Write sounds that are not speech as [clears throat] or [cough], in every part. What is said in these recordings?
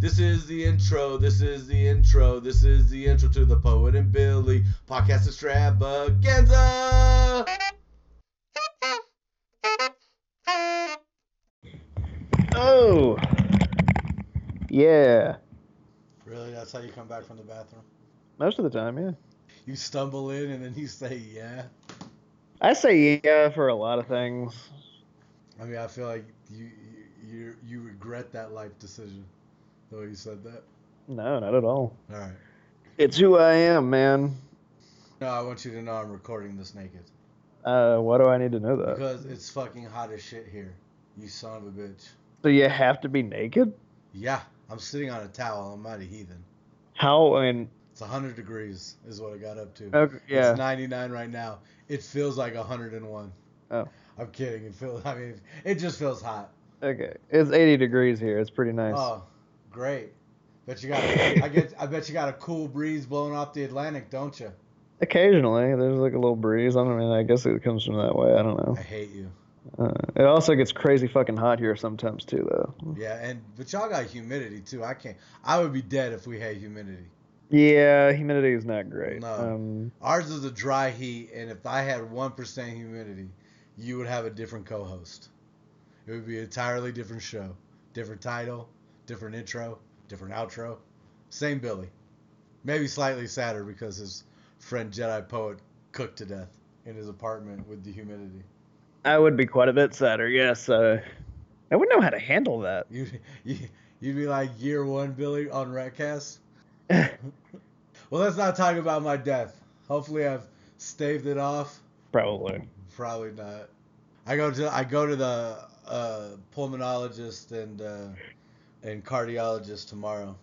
This is the intro. This is the intro. This is the intro to the Poet and Billy podcast extravaganza. Oh. Yeah. Really? That's how you come back from the bathroom? Most of the time, yeah. You stumble in and then you say, yeah. I say yeah for a lot of things. I mean, I feel like you you you regret that life decision. The way you said that. No, not at all. All right. It's who I am, man. No, I want you to know I'm recording this naked Uh, why do I need to know that? because it's fucking hot as shit here. You son of a bitch. So you have to be naked? Yeah, I'm sitting on a towel. I'm not a heathen. How? I mean, It's 100 degrees is what I got up to. okay, yeah. It's 99 right now. It feels like 101. Oh. I'm kidding. It feels. I mean, it just feels hot. Okay, it's 80 degrees here. It's pretty nice. Oh, great. Bet you got. I [laughs] get. I bet you got a cool breeze blowing off the Atlantic, don't you? Occasionally, there's like a little breeze. I don't mean. I guess it comes from that way. I don't know. I hate you. Uh, it also gets crazy fucking hot here sometimes too, though. Yeah, and but y'all got humidity too. I can't. I would be dead if we had humidity. Yeah, humidity is not great. No. Um, Ours is a dry heat, and if I had one percent humidity, you would have a different co-host. It would be an entirely different show, different title, different intro, different outro. Same Billy, maybe slightly sadder because his friend Jedi Poet cooked to death in his apartment with the humidity. I would be quite a bit sadder. Yes. Uh, I wouldn't know how to handle that. You, you you'd be like year one Billy on Retcast. [laughs] Well, let's not talk about my death. Hopefully, I've staved it off. Probably. Probably not. I go to I go to the uh, pulmonologist and uh, and cardiologist tomorrow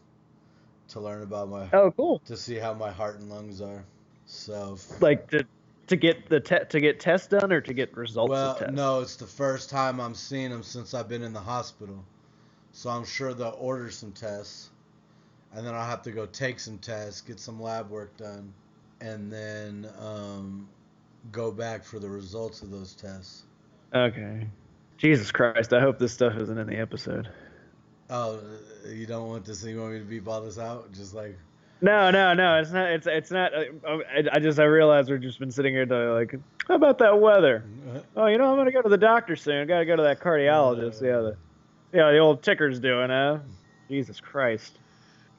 to learn about my Oh, cool. to see how my heart and lungs are. So Like to to get the te- to get tests done or to get results well, of tests. no, it's the first time I'm seeing him since I've been in the hospital. So I'm sure they'll order some tests, and then I'll have to go take some tests, get some lab work done, and then um, go back for the results of those tests. Okay. Jesus Christ! I hope this stuff isn't in the episode. Oh, you don't want this? You want me to beep all this out? Just like No, no, no. It's not. It's it's not. uh, I, I just I realized we've just been sitting here to like, how about that weather? Oh, you know, I'm gonna go to the doctor soon. I gotta go to that cardiologist. Yeah, the yeah the old ticker's doing, huh? Jesus Christ.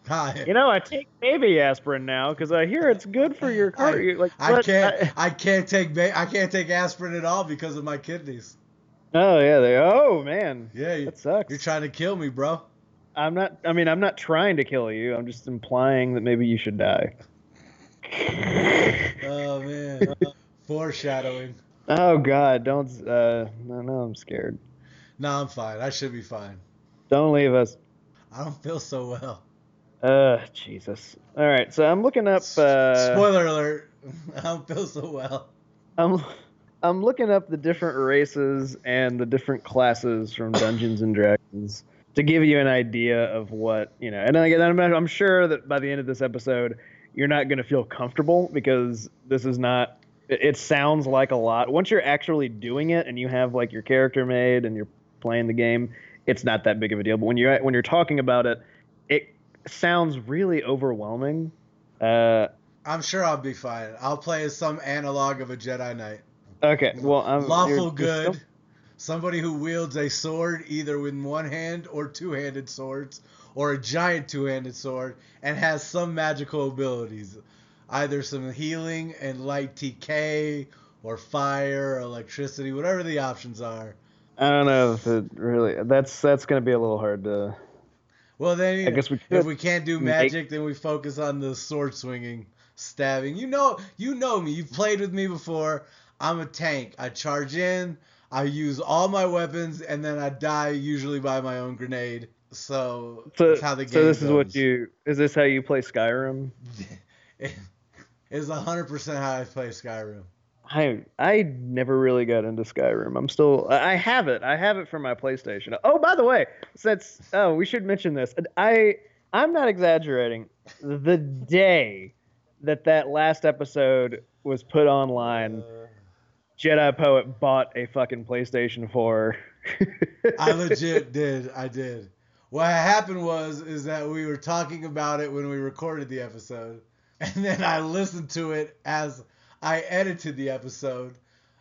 Hi. You know, I take baby aspirin now because I hear it's good for your I- car. like I can't. I- I, can't take. Ba- I can't take aspirin at all because of my kidneys. Oh yeah, they. Oh man, Yeah, you, that sucks. you're trying to kill me, bro. I'm not. I mean, I'm not trying to kill you. I'm just implying that maybe you should die. Oh man. [laughs] Foreshadowing. Oh God, don't. Uh, no, no, I'm scared. No, I'm fine. I should be fine. Don't leave us. I don't feel so well. Uh, Jesus. All right, so I'm looking up. Uh, Spoiler alert. [laughs] I don't feel so well. I'm, I'm looking up the different races and the different classes from Dungeons and Dragons to give you an idea of what you know. And again, I'm, I'm sure that by the end of this episode, you're not going to feel comfortable because this is not. It, it sounds like a lot. Once you're actually doing it and you have like your character made and you're playing the game, it's not that big of a deal. But when you're when you're talking about it, it sounds really overwhelming. Uh, I'm sure I'll be fine. I'll play as some analog of a Jedi Knight. Okay, well, I'm Lawful good. still- Somebody who wields a sword either with one hand or two-handed swords, or a giant two-handed sword, and has some magical abilities, either some healing and light TK, or fire, or electricity, whatever the options are. I don't know if it really. That's that's gonna be a little hard to. Well, then I guess we if we can't do magic, then we focus on the sword swinging, stabbing. You know, you know me. You've played with me before. I'm a tank. I charge in. I use all my weapons, and then I die usually by my own grenade. So, So, that's how the game so this is what you. Is this how you play Skyrim? [laughs] It's hundred percent how I play Skyrim. I I never really got into Skyrim. I'm still. I I have it. I have it for my PlayStation. Oh, by the way, since oh, we should mention this. I I'm not exaggerating. The day that that last episode was put online, Uh, Jedi Poet bought a fucking PlayStation 4. [laughs] I [laughs] legit did. I did. what happened was is that we were talking about it when we recorded the episode, and then I listened to it as I edited the episode.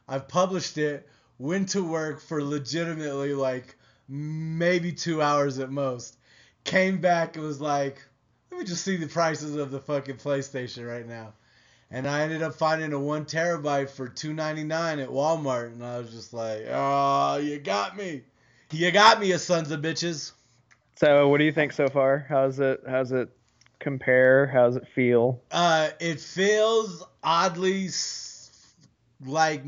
I published it, went to work for legitimately like maybe two hours at most. Came back and was like, let me just see the prices of the fucking PlayStation right now. And I ended up finding a one terabyte for two ninety nine at Walmart, and I was just like, "Oh, you got me, you got me, you sons of bitches." So, what do you think so far? How's it? How's it compare? How's it feel? Uh, it feels oddly like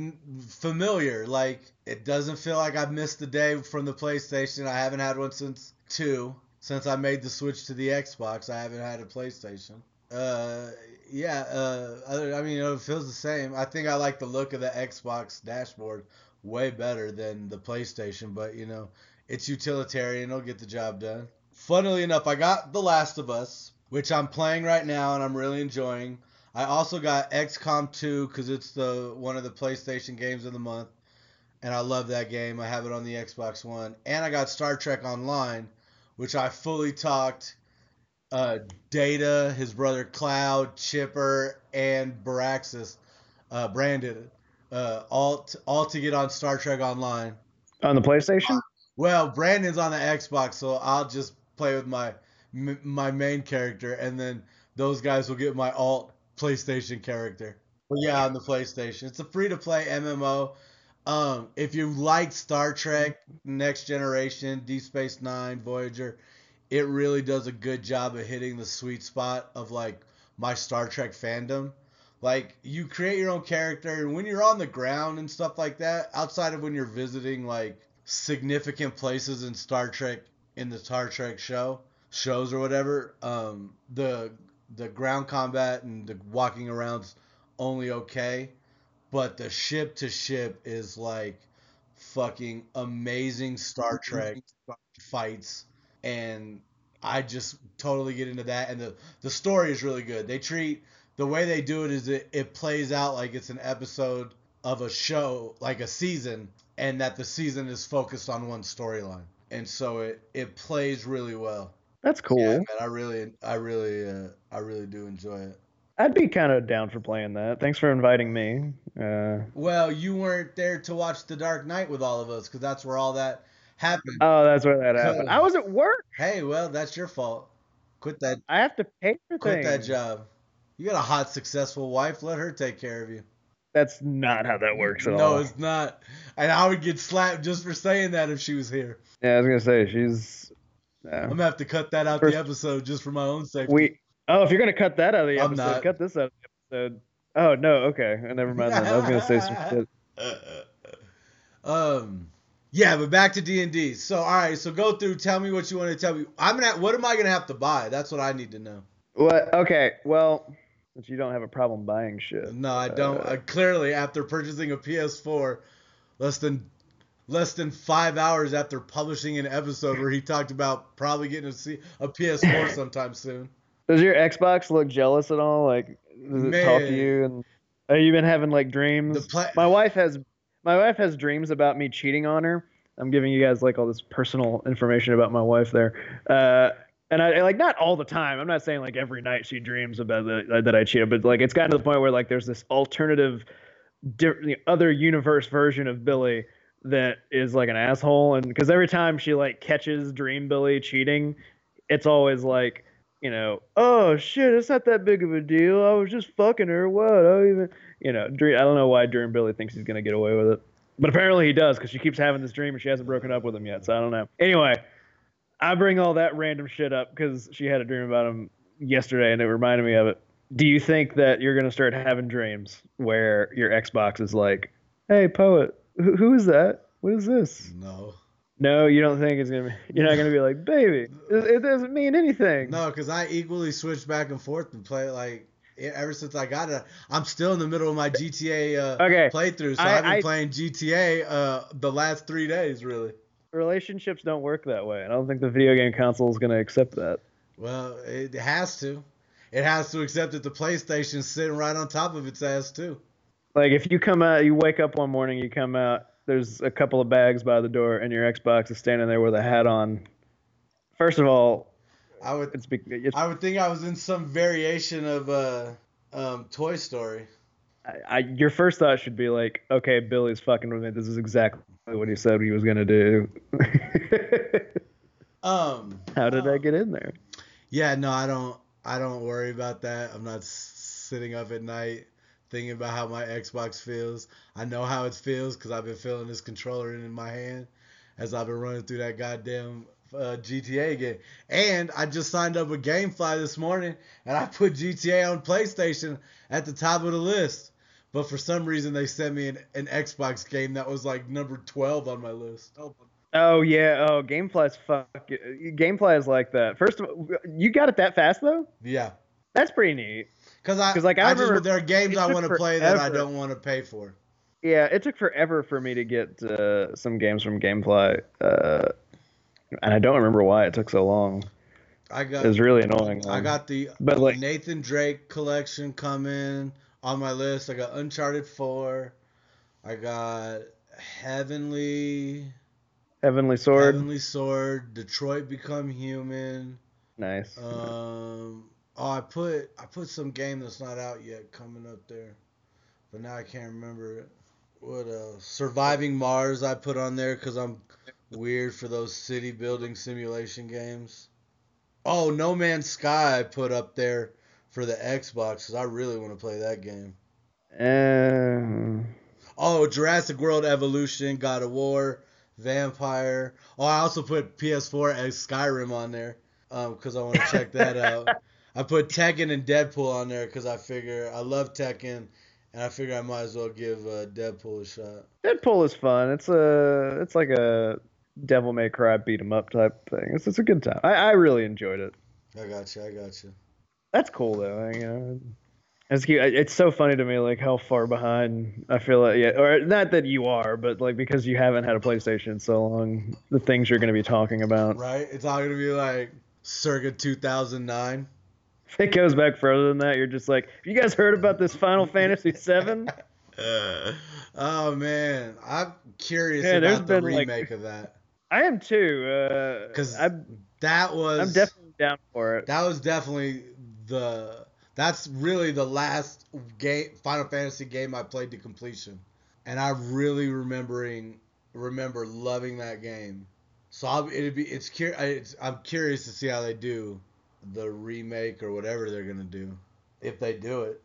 familiar. Like it doesn't feel like I've missed a day from the PlayStation. I haven't had one since two. Since I made the switch to the Xbox, I haven't had a PlayStation. Uh, yeah. Uh, other, I mean, it feels the same. I think I like the look of the Xbox dashboard way better than the PlayStation, but you know, it's utilitarian. It'll get the job done. Funnily enough, I got The Last of Us, which I'm playing right now and I'm really enjoying. I also got XCOM 2 because it's the one of the PlayStation games of the month, and I love that game. I have it on the Xbox One, and I got Star Trek Online, which I fully talked. Uh, Data, his brother Cloud, Chipper, and Baraxis, uh, Brandon, uh, all t- all to get on Star Trek Online. On the PlayStation? Well, Brandon's on the Xbox, so I'll just play with my m- my main character, and then those guys will get my alt PlayStation character. But yeah, on the PlayStation, it's a free to play MMO. Um, if you like Star Trek, Next Generation, Deep Space Nine, Voyager, it really does a good job of hitting the sweet spot of like my Star Trek fandom. Like you create your own character, and when you're on the ground and stuff like that, outside of when you're visiting like significant places in Star Trek in the Star Trek show shows or whatever, um, the the ground combat and the walking around's only okay, but the ship to ship is like fucking amazing Star Trek [laughs] fights and I just totally get into that and the the story is really good. They treat the way they do it is it, it plays out like it's an episode of a show, like a season, and that the season is focused on one storyline. And so it it plays really well. That's cool. Yeah, man, I really I really uh, I really do enjoy it. I'd be kind of down for playing that. Thanks for inviting me. Uh, Well, you weren't there to watch The Dark Knight with all of us because that's where all that happened. oh, that's where that happened. I was at work. Hey, well, that's your fault. Quit that I have to pay for quit things. that job. You got a hot, successful wife. Let her take care of you. That's not how that works at no, all. No, it's not. And I would get slapped just for saying that if she was here. Yeah, I was gonna say she's. Yeah. I'm gonna have to cut that out First- the episode just for my own safety. We. Oh, if you're gonna cut that out of the I'm episode, not. cut this out of the episode. Oh no, okay, never mind. Then. I was gonna say some [laughs] shit. um, yeah, but back to D and D. So, all right, so go through. Tell me what you want to tell me. I'm gonna. What am I gonna have to buy? That's what I need to know. What? Okay, well, you don't have a problem buying shit. No, I don't. Uh, Uh, clearly, after purchasing a PS4, less than less than five hours after publishing an episode where he talked about probably getting a, C- a PS4 [laughs] sometime soon. Does your Xbox look jealous at all? Like, does it talk to you? And have you been having like dreams? Pla- my wife has, my wife has dreams about me cheating on her. I'm giving you guys like all this personal information about my wife there. Uh, and I like not all the time. I'm not saying like every night she dreams about the, that I cheated, but like it's gotten to the point where like there's this alternative, di- other universe version of Billy that is like an asshole. And because every time she like catches Dream Billy cheating, it's always like, you know, oh shit, it's not that big of a deal. I was just fucking her. What? I don't even, you know, Dream. I don't know why Dream Billy thinks he's gonna get away with it, but apparently he does because she keeps having this dream and she hasn't broken up with him yet. So I don't know. Anyway, I bring all that random shit up because she had a dream about him yesterday and it reminded me of it. Do you think that you're gonna start having dreams where your Xbox is like, "Hey, poet, who, who is that? What is this?" no, No, you don't think it's gonna be. You're not gonna be like, "Baby, it, doesn't mean anything." no, because I equally switch back and forth and play like ever since I got it. I'm still in the middle of my GTA uh, Okay, playthrough, so I- I've been I- playing GTA uh, the last three days, really. relationships don't work that way. and I don't think the video game console is going to accept that. Well, it has to. It has to accept that the PlayStation's sitting right on top of its ass too. Like if you come out, you wake up one morning, you come out, there's a couple of bags by the door, and your Xbox is standing there with a hat on, First of all, I would it's, it's I would think I was in some variation of uh um Toy Story. I, I, your first thought should be like, okay, Billy's fucking with me. This is exactly what he said he was gonna do. [laughs] Um How did I um, get in there? Yeah, no, I don't. I don't worry about that. I'm not sitting up at night thinking about how my Xbox feels. I know how it feels because I've been feeling this controller in my hand as I've been running through that goddamn uh, GTA game. And I just signed up with GameFly this morning, and I put GTA on PlayStation at the top of the list. But for some reason, they sent me an, an Xbox game that was like number 12 on my list. Oh, Oh yeah. Oh, Gamefly's fuck. Gamefly is like that. First of all, you got it that fast though. yeah. That's pretty neat. Because I, 'Cause, like, I I just, there are games I want to play that I don't want to pay for. Yeah, it took forever for me to get uh, some games from Gamefly, uh, and I don't remember why it took so long. I got It was really annoying. I got the But, like- Nathan Drake collection coming on my list. I got Uncharted 4. I got Heavenly Heavenly Sword. Heavenly Sword, Detroit Become Human. Nice. Um oh I put I put some game that's not out yet coming up there. But now I can't remember it. What else? Surviving Mars I put on there cuz I'm weird for those city building simulation games. Oh, No Man's Sky I put up there for the Xbox cuz I really want to play that game. Uh, Oh, Jurassic World Evolution, God of War, Vampire. Oh, I also put PS4 as Skyrim on there because I want to check that out. [laughs] I put Tekken and Deadpool on there because I figure I love Tekken and I figure I might as well give uh, Deadpool a shot. Deadpool is fun. It's a it's like a Devil May Cry beat 'em up type thing. It's, it's a good time. I, I really enjoyed it. I got you. I got you. That's cool though. You know, it's cute. It's so funny to me like how far behind I feel like yeah, or not that you are, but like because you haven't had a PlayStation in so long, the things you're going to be talking about. Right? It's all gonna be like circa 2009. If [laughs] it goes back further than that, you're just like, have you guys heard about this Final [laughs] Fantasy VII? Uh, oh man, I'm curious Yeah, there's about the been, like- remake of that I am too. Uh, because I'm that was I'm definitely down for it. That was definitely the. That's really the last game, Final Fantasy game I played to completion, and I really remembering remember loving that game. So I'll, it'd be it's, it's I'm curious to see how they do the remake or whatever they're gonna do, if they do it.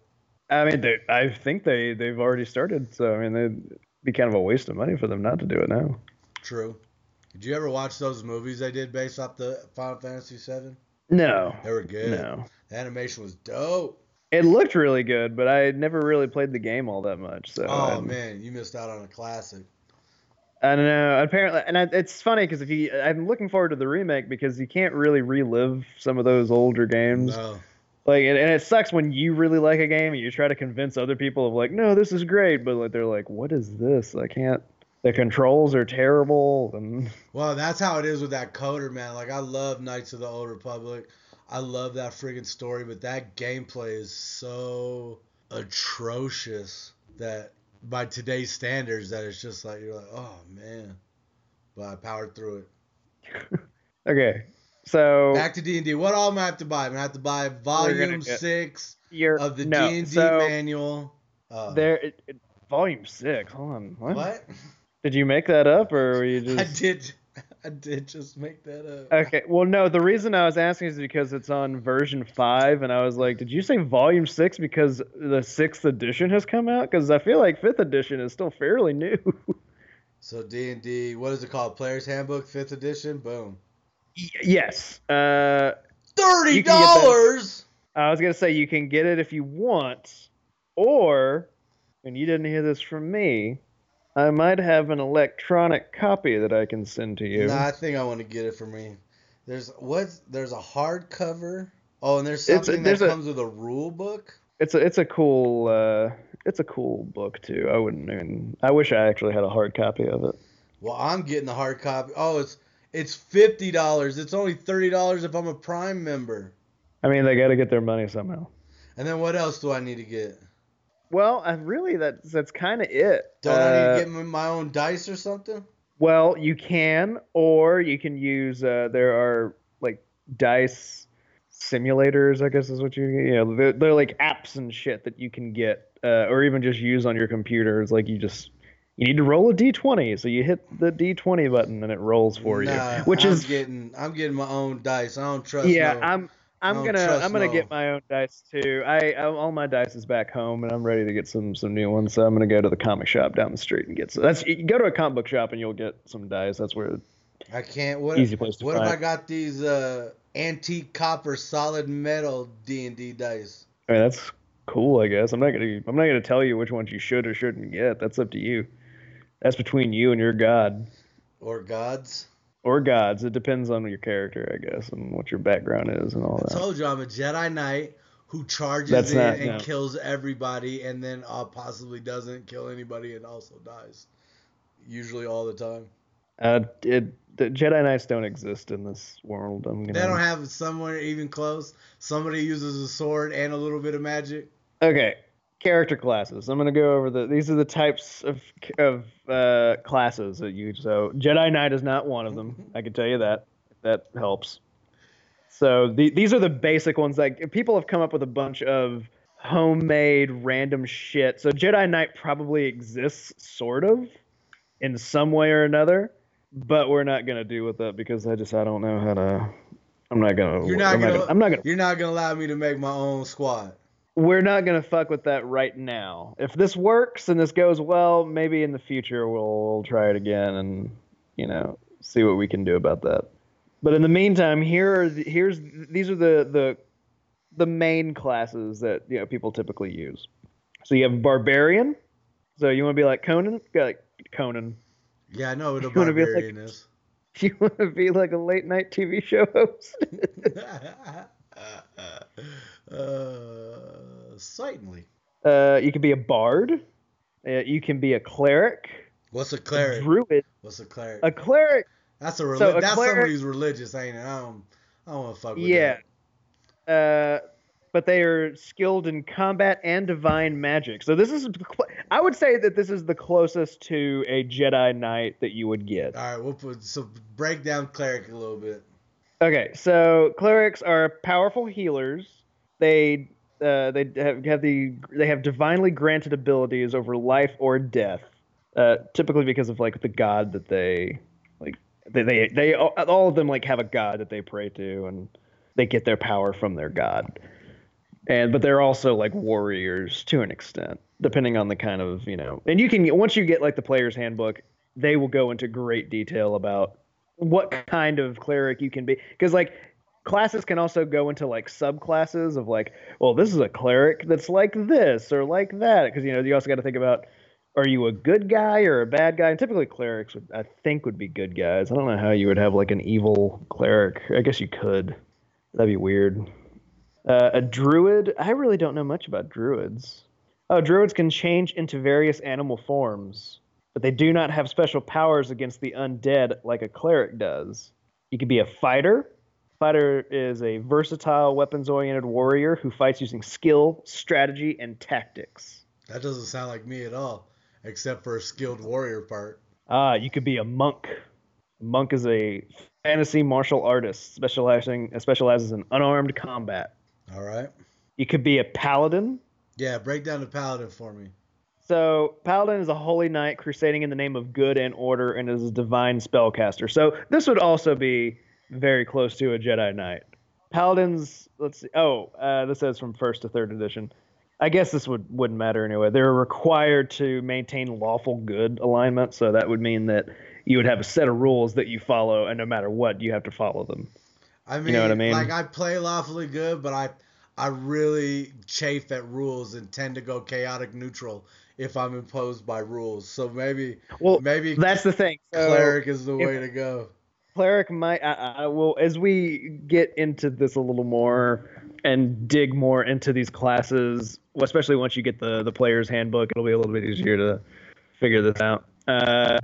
I mean, they, I think they they've already started. So I mean, it'd be kind of a waste of money for them not to do it now. True. Did you ever watch those movies they did based off the Final Fantasy VII? No, They were good. no. The animation was dope. It looked really good, but I never really played the game all that much. So Oh I'm- man, you missed out on a classic. I don't know. Apparently, and I, it's funny because if you, I'm looking forward to the remake because you can't really relive some of those older games. No. Like, and, and it sucks when you really like a game and you try to convince other people of like, no, this is great, but like they're like, what is this? I can't. The controls are terrible, and Well, that's how it is with that coder, man. Like I love Knights of the Old Republic. I love that friggin' story, but that gameplay is so atrocious that by today's standards that it's just like you're like, oh man. But I powered through it. [laughs] okay. So Back to D and D. What all am I have to buy? I'm gonna have to buy volume get- six of the D and D manual. Uh, there, it, it, volume six. Hold on. What? what? Did you make that up, or were you [laughs] just? I did. I did just make that up. Okay. Well, no. The reason I was asking is because it's on version five, and I was like, "Did you say volume six because the sixth edition has come out?" Because I feel like fifth edition is still fairly new. [laughs] So D and D. What is it called? Player's Handbook, fifth edition. Boom. Y- yes. Uh, Thirty You can get that- dollars. I was gonna say you can get it if you want, or, and you didn't hear this from me, I might have an electronic copy that I can send to you. Nah, I think I want to get it for me. There's what? There's a hardcover. Oh, and there's something there's that a- comes with a rule book. It's a it's a cool uh, it's a cool book too. I wouldn't even. I wish I actually had a hard copy of it. Well, I'm getting the hard copy. Oh, it's it's fifty dollars. It's only thirty dollars if I'm a Prime member. I mean, they got to get their money somehow. And then what else do I need to get? Well, I really that's that's kind of it. Don't I need Uh, to get my- my own dice or something? Well, you can, or you can use. Uh, there are like dice simulators, I guess is what you you know they're, they're like apps and shit that you can get uh, or even just use on your computer. It's like you just you need to roll a d20, so you hit the d20 button and it rolls for Nah, you, which I'm is getting I'm getting my own dice. I don't trust. yeah. no- I'm I'm gonna I'm gonna no- get my own dice too. I, I all my dice is back home and I'm ready to get some some new ones. So I'm gonna go to the comic shop down the street and get some. That's you go to a comic book shop and you'll get some dice. That's where I can't. What? easy place to What if. I got these uh, antique copper solid metal D and D dice? I mean, that's cool, I guess. I'm not gonna I'm not gonna tell you which ones you should or shouldn't get. That's up to you. That's between you and your god Or gods? Or gods. It depends on your character, I guess, and what your background is and all that. I told you I'm a Jedi Knight who charges That's in not- and no. kills everybody, and then uh, possibly doesn't kill anybody and also dies. Usually, all the time. Uh, it the Jedi Knights don't exist in this world. I'm gonna. They don't have somewhere even close. Somebody uses a sword and a little bit of magic. Okay, character classes. I'm gonna go over the. These are the types of of uh, classes that you. So Jedi Knight is not one of them. I can tell you that. That helps. So the, these are the basic ones. Like people have come up with a bunch of homemade random shit. So Jedi Knight probably exists, sort of, in some way or another. But we're not gonna do with that because I just I don't know how to. I'm not gonna. You're not I'm gonna- Not, I'm not gonna You're not gonna allow me to make my own squad. We're not gonna fuck with that right now. If this works and this goes well, maybe in the future we'll, we'll try it again and you know see what we can do about that. But in the meantime, here are the, here's these are the the the main classes that you know people typically use. So you have barbarian. So you want to be like Conan? Like Conan. Yeah, I know what [laughs] a You be like- barbarian is. [laughs] You want to be like a late night TV show host? [laughs] uh, certainly. uh, you can be a bard. Uh, you can be a cleric. What's a A cleric? druid. What's a cleric? A cleric That's a reli- so a That's cleric- somebody who's religious, ain't it? I don't. I don't want to fuck with Yeah. that. Uh, but they are skilled in combat and divine magic. So this is, I would say that this is the closest to a Jedi Knight that you would get. All right, we'll put so break down cleric a little bit. Okay, so clerics are powerful healers. They uh, they have, have the they have divinely granted abilities over life or death. Uh, typically because of like the god that they like they, they they all of them like have a god that they pray to and they get their power from their god. And but they're also like warriors to an extent, depending on the kind of you know. And you can once you get like the player's handbook, they will go into great detail about what kind of cleric you can be because like classes can also go into like subclasses of like well this is a cleric that's like this or like that because you know you also got to think about are you a good guy or a bad guy? And typically clerics would i think would be good guys. I don't know how you would have like an evil cleric. I guess you could. That'd be weird. Uh, a druid? I really don't know much about druids. Oh druids can change into various animal forms but they do not have special powers against the undead like a cleric does. You could be a fighter. Fighter is a versatile, weapons oriented warrior who fights using skill, strategy, and tactics. That doesn't sound like me at all, except for a skilled warrior part. Ah, you could be a monk. A monk is a fantasy martial artist specializing specializes in unarmed combat. All right. You could be a paladin. Yeah, break down the paladin for me. So, Paladin is a holy knight crusading in the name of good and order and is a divine spellcaster. So, this would also be very close to a Jedi Knight. Paladins, let's see. Oh, uh, this says from first to third edition. I guess this would wouldn't matter anyway. They're required to maintain lawful good alignment, so that would mean that you would have a set of rules that you follow, and no matter what, you have to follow them. I mean, you know what I mean? like I play lawfully good, but I I really chafe at rules and tend to go chaotic neutral if I'm imposed by rules. So maybe Well, maybe that's the thing. So, cleric is the if- way to go. Cleric might I, I will as we get into this a little more and dig more into these classes especially once you get the the player's handbook it'll be a little bit easier to figure this out. Uh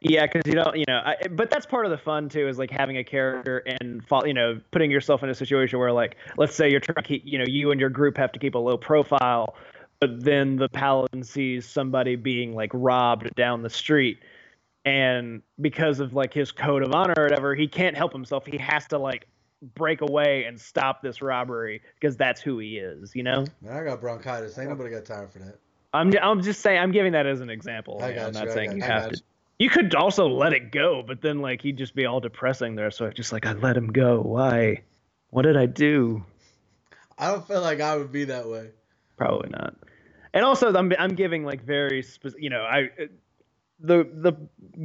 yeah because you don't you know I, but that's part of the fun too is like having a character and fo- you know putting yourself in a situation where like let's say you're trying to keep you know you and your group have to keep a low profile but then the paladin sees somebody being like robbed down the street and because of like his code of honor or whatever, he can't help himself. He has to like break away and stop this robbery because that's who he is. You know. Man, I got bronchitis. Ain't nobody got time for that. I'm I'm just saying I'm giving that as an example. I you I'm you, not I saying got- you I have to. you. You could also let it go, but then like he'd just be all depressing there. So it's just like I let him go. Why? What did I do? I don't feel like I would be that way. Probably not. And also, I'm I'm giving like very specific. You know, I the the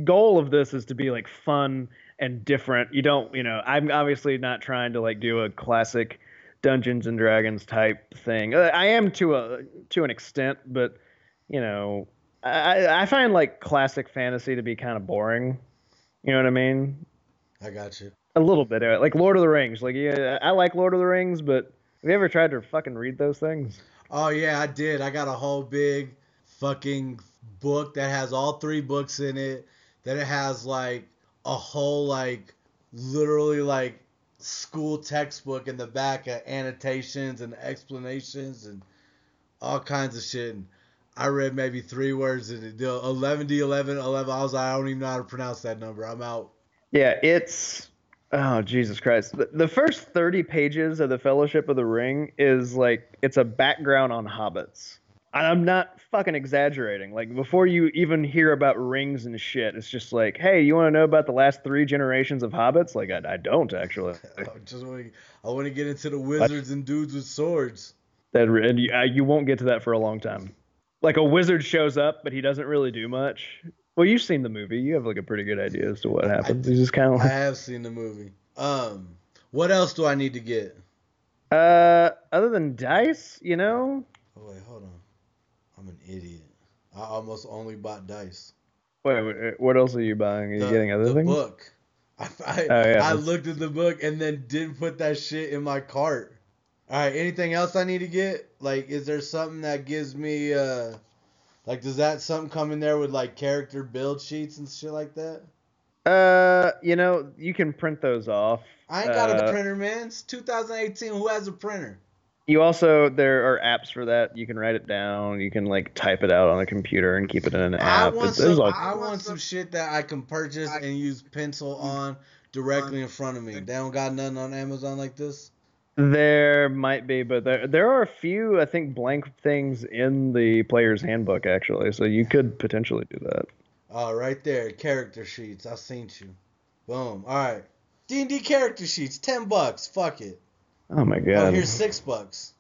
goal of this is to be like fun and different. You don't, you know, I'm obviously not trying to like do a classic Dungeons and Dragons type thing. Uh, I am to a to an extent, but you know, I I find like classic fantasy to be kind of boring. You know what I mean? I got you. A little bit, uh, like Lord of the Rings. Like, yeah, I like Lord of the Rings, but have you ever tried to fucking read those things? Oh yeah, I did. I got a whole big fucking book that has all three books in it. Then it has like a whole like literally like school textbook in the back of annotations and explanations and all kinds of shit. And I read maybe three words in it. The 11 D 11 11. I was like, I don't even know how to pronounce that number. I'm out. Yeah, it's oh Jesus Christ. The first 30 pages of the Fellowship of the Ring is like it's a background on hobbits. I'm not fucking exaggerating. Like before you even hear about rings and shit, it's just like, hey, you want to know about the last three generations of hobbits? Like I, I don't actually. [laughs] I just want to, I want to get into the wizards and dudes with swords. That and you, uh, you won't get to that for a long time. Like a wizard shows up, but he doesn't really do much. Well, you've seen the movie. You have like a pretty good idea as to what happens. You just kind of Like, I have seen the movie. Um, what else do I need to get? uh, other than dice, you know, Oh wait, hold on. I'm an idiot. I almost only bought dice. Wait, wait, what else are you buying? Are you The, getting other the things? book. [laughs] I, I, Oh, yeah, I looked at the book and then didn't put that shit in my cart. All right, anything else I need to get? Like, is there something that gives me uh, like, does that something come in there with like character build sheets and shit like that? Uh, you know, you can print those off. I ain't got a Uh, printer, man. It's 2018. Who has a printer? You also there are apps for that. You can write it down. You can like type it out on a computer and keep it in an I app. want It- there's some. all- I want some shit that I can purchase and use pencil on directly in front of me. They don't got nothing on Amazon like this. There might be, but there there are a few I think blank things in the player's handbook actually. So you could potentially do that. Oh, right there, character sheets. I seen you. Boom. All right. D and D character sheets, ten bucks. Fuck it. Oh my god! Oh, god. here's six bucks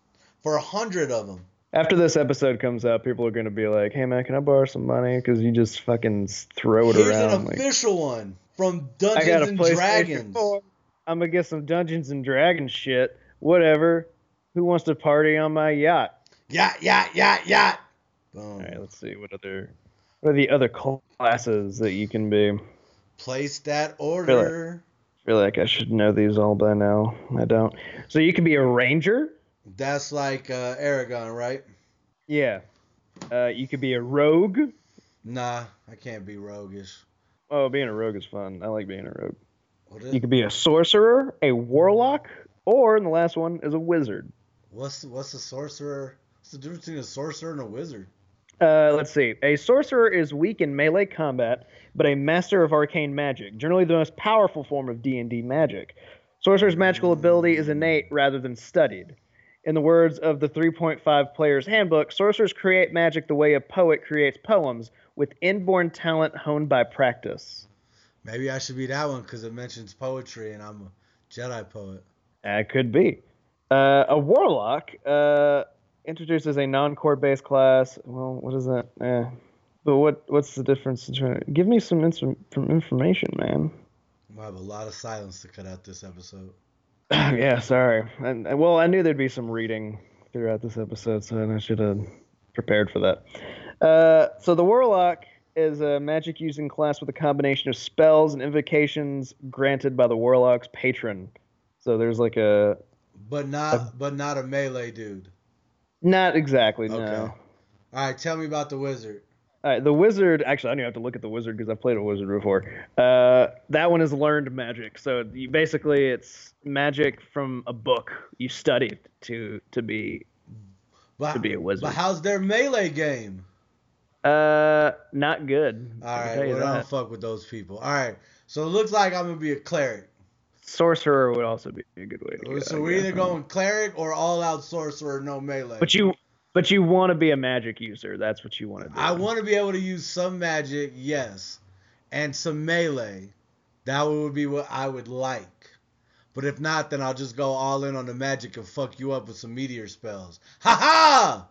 for a hundred of them. After this episode comes out, people are going to be like, "Hey man, can I borrow some money?" Because you just fucking throw it Here's around. Here's an like, official one from I got a Dungeons and Dragons. 4. I'm gonna get some Dungeons and Dragons shit. Whatever. Who wants to party on my yacht? Yacht, yacht, yacht, yacht. Boom. All right, let's see what other what are the other classes that you can be. Place that order. Feel like I should know these all by now. I don't. So you could be a ranger. That's like uh, Aragorn, right? Yeah. Uh, you could be a rogue. Nah, I can't be roguish. Oh, being a rogue is fun. I like being a rogue. What is, You could be a sorcerer, a warlock, or in the last one is a wizard. what's what's a sorcerer? What's the difference between a sorcerer and a wizard? Uh, let's see. A sorcerer is weak in melee combat, but a master of arcane magic, generally the most powerful form of D&D magic. Sorcerer's magical ability is innate rather than studied. In the words of the 3.5 Player's Handbook, sorcerers create magic the way a poet creates poems, with inborn talent honed by practice. Maybe I should be that one because it mentions poetry and I'm a Jedi poet. That could be. Uh, a warlock uh, introduces a non-core based class. Well, what is that? Eh. But what what's the difference? Between, give me some ins- some information, man. I have a lot of silence to cut out this episode. [clears throat] yeah, sorry. And and- well, I knew there'd be some reading throughout this episode, so I should have prepared for that. Uh, so the warlock is a magic using class with a combination of spells and invocations granted by the warlock's patron. So there's like a But not but not a melee dude. Not exactly no. Okay. All right, tell me about the wizard. All right, the wizard. Actually, I don't even have to look at the wizard because I've played a wizard before. Uh, that one is learned magic. So you, basically, it's magic from a book you studied to to be But, to be a wizard. but how's their melee game? Uh, not good. All right, I can right, tell you well, I don't fuck with those people. All right, so it looks like I'm gonna be a cleric. Sorcerer would also be a good way to go. so we're either going cleric or all out sorcerer, no melee. But you, but you want to be a magic user. That's what you want to do. I want to be able to use some magic, yes, and some melee. That would be what I would like. But if not, then I'll just go all in on the magic and fuck you up with some meteor spells. Ha ha!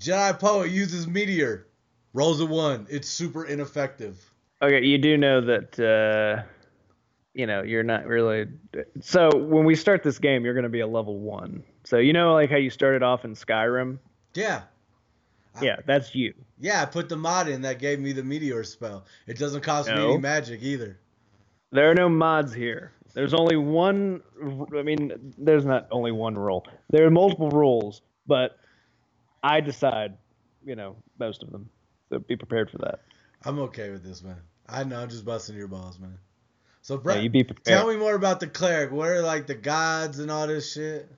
Jedi poet uses meteor. Rolls a one. It's super ineffective. Okay, you do know that. uh you know, you're not really. So when we start this game, you're going to be a level one. So you know, like how you started off in Skyrim. Yeah. I- Yeah, that's you. Yeah, I put the mod in that gave me the meteor spell. It doesn't cost me No. any magic either. There are no mods here. There's only one. I mean, there's not only one rule. There are multiple rules, but I decide, you know, most of them. So be prepared for that. I'm okay with this, man. I know I'm just busting your balls, man. So, Yeah, Brett, you be prepared. tell me more about the cleric. What are like the gods and all this shit?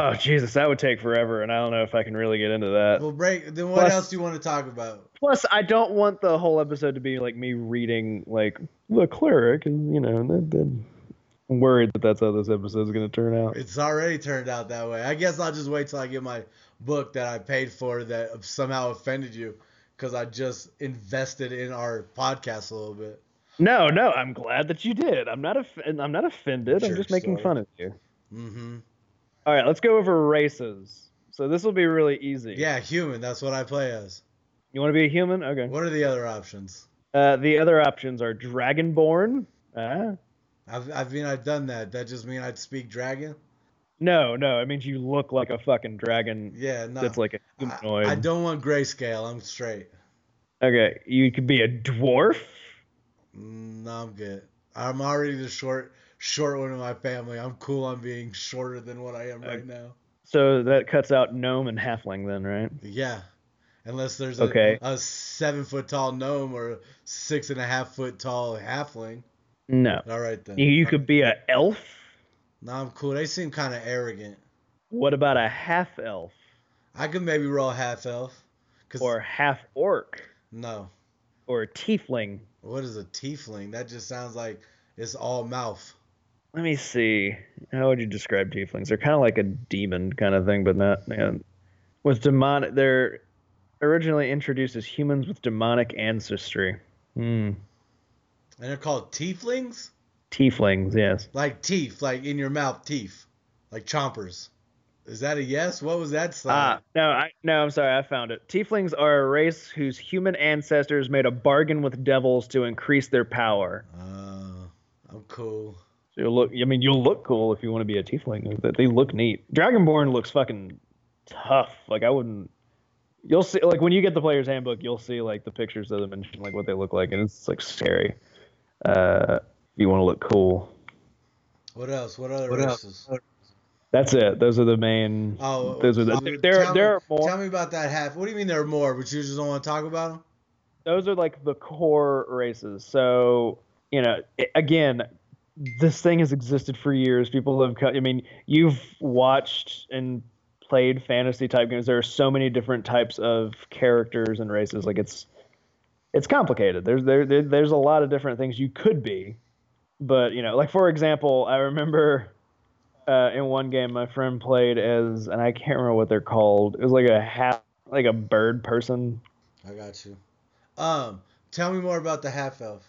Oh Jesus, that would take forever, and I don't know if I can really get into that. Well, break. Then what Plus- else do you want to talk about? Plus, I don't want the whole episode to be like me reading like the cleric, and you know, that, that, I'm worried that that's how this episode is gonna turn out. It's already turned out that way. I guess I'll just wait till I get my book that I paid for that somehow offended you because I just invested in our podcast a little bit. No, no, I'm glad that you did. I'm not off- I'm not offended. I'm just making sorry. fun of you. Mm-hmm. All right, let's go over races. So this will be really easy. Yeah, human. That's what I play as. You want to be a human? Okay. What are the other options? Uh, the other options are Dragonborn. Ah. I've, I mean, I've done that. That just mean I'd speak dragon? No, no, it means you look like a fucking dragon Yeah, no. that's like a I, humanoid. I don't want grayscale. I'm straight. Okay, you could be a dwarf. No, I'm good. I'm already the short, short one in my family. I'm cool on being shorter than what I am Uh, right now. So that cuts out gnome and halfling, then, right? Yeah, unless there's a, Okay. a seven foot tall gnome or a six and a half foot tall halfling. No. All right then. You, you could be a elf. No, I'm cool. They seem kind of arrogant. What about a half elf I could maybe roll half elf. Cause or half orc no, or a tiefling? What is a tiefling? That just sounds like it's all mouth. Let me see. How would you describe tieflings? They're kind of like a demon kind of thing, but not man. With demonic, they're originally introduced as humans with demonic ancestry. Hmm. And they're called tieflings? Tieflings, yes. Like teeth, like in your mouth teeth. Like chompers. Is that a yes? What was that sign? Ah, no, I no, I'm sorry, I found it. Tieflings are a race whose human ancestors made a bargain with devils to increase their power. Uh, I'm cool. So you'll look. I mean, you'll look cool if you want to be a tiefling. They- They look neat. Dragonborn looks fucking tough. Like I wouldn't. You'll see, like when you get the player's handbook, you'll see like the pictures of them and like what they look like, and it's like scary. Uh, if you want to look cool. What else? What other What else? That's it. Those are the main. Oh, Those are the. uh, there, tell there me, are more. Tell me about that half. What do you mean there are more? But you just don't want to talk about them? those are like the core races. So you know, again, this thing has existed for years. People have. I mean, you've watched and played fantasy type games. There are so many different types of characters and races. Like it's, it's complicated. There's there, there there's a lot of different things you could be, but you know, like for example, I remember. Uh, in one game, my friend played as, and I can't remember what they're called. It was like a half, like a bird person, I got you. Um, tell me more about the half elf.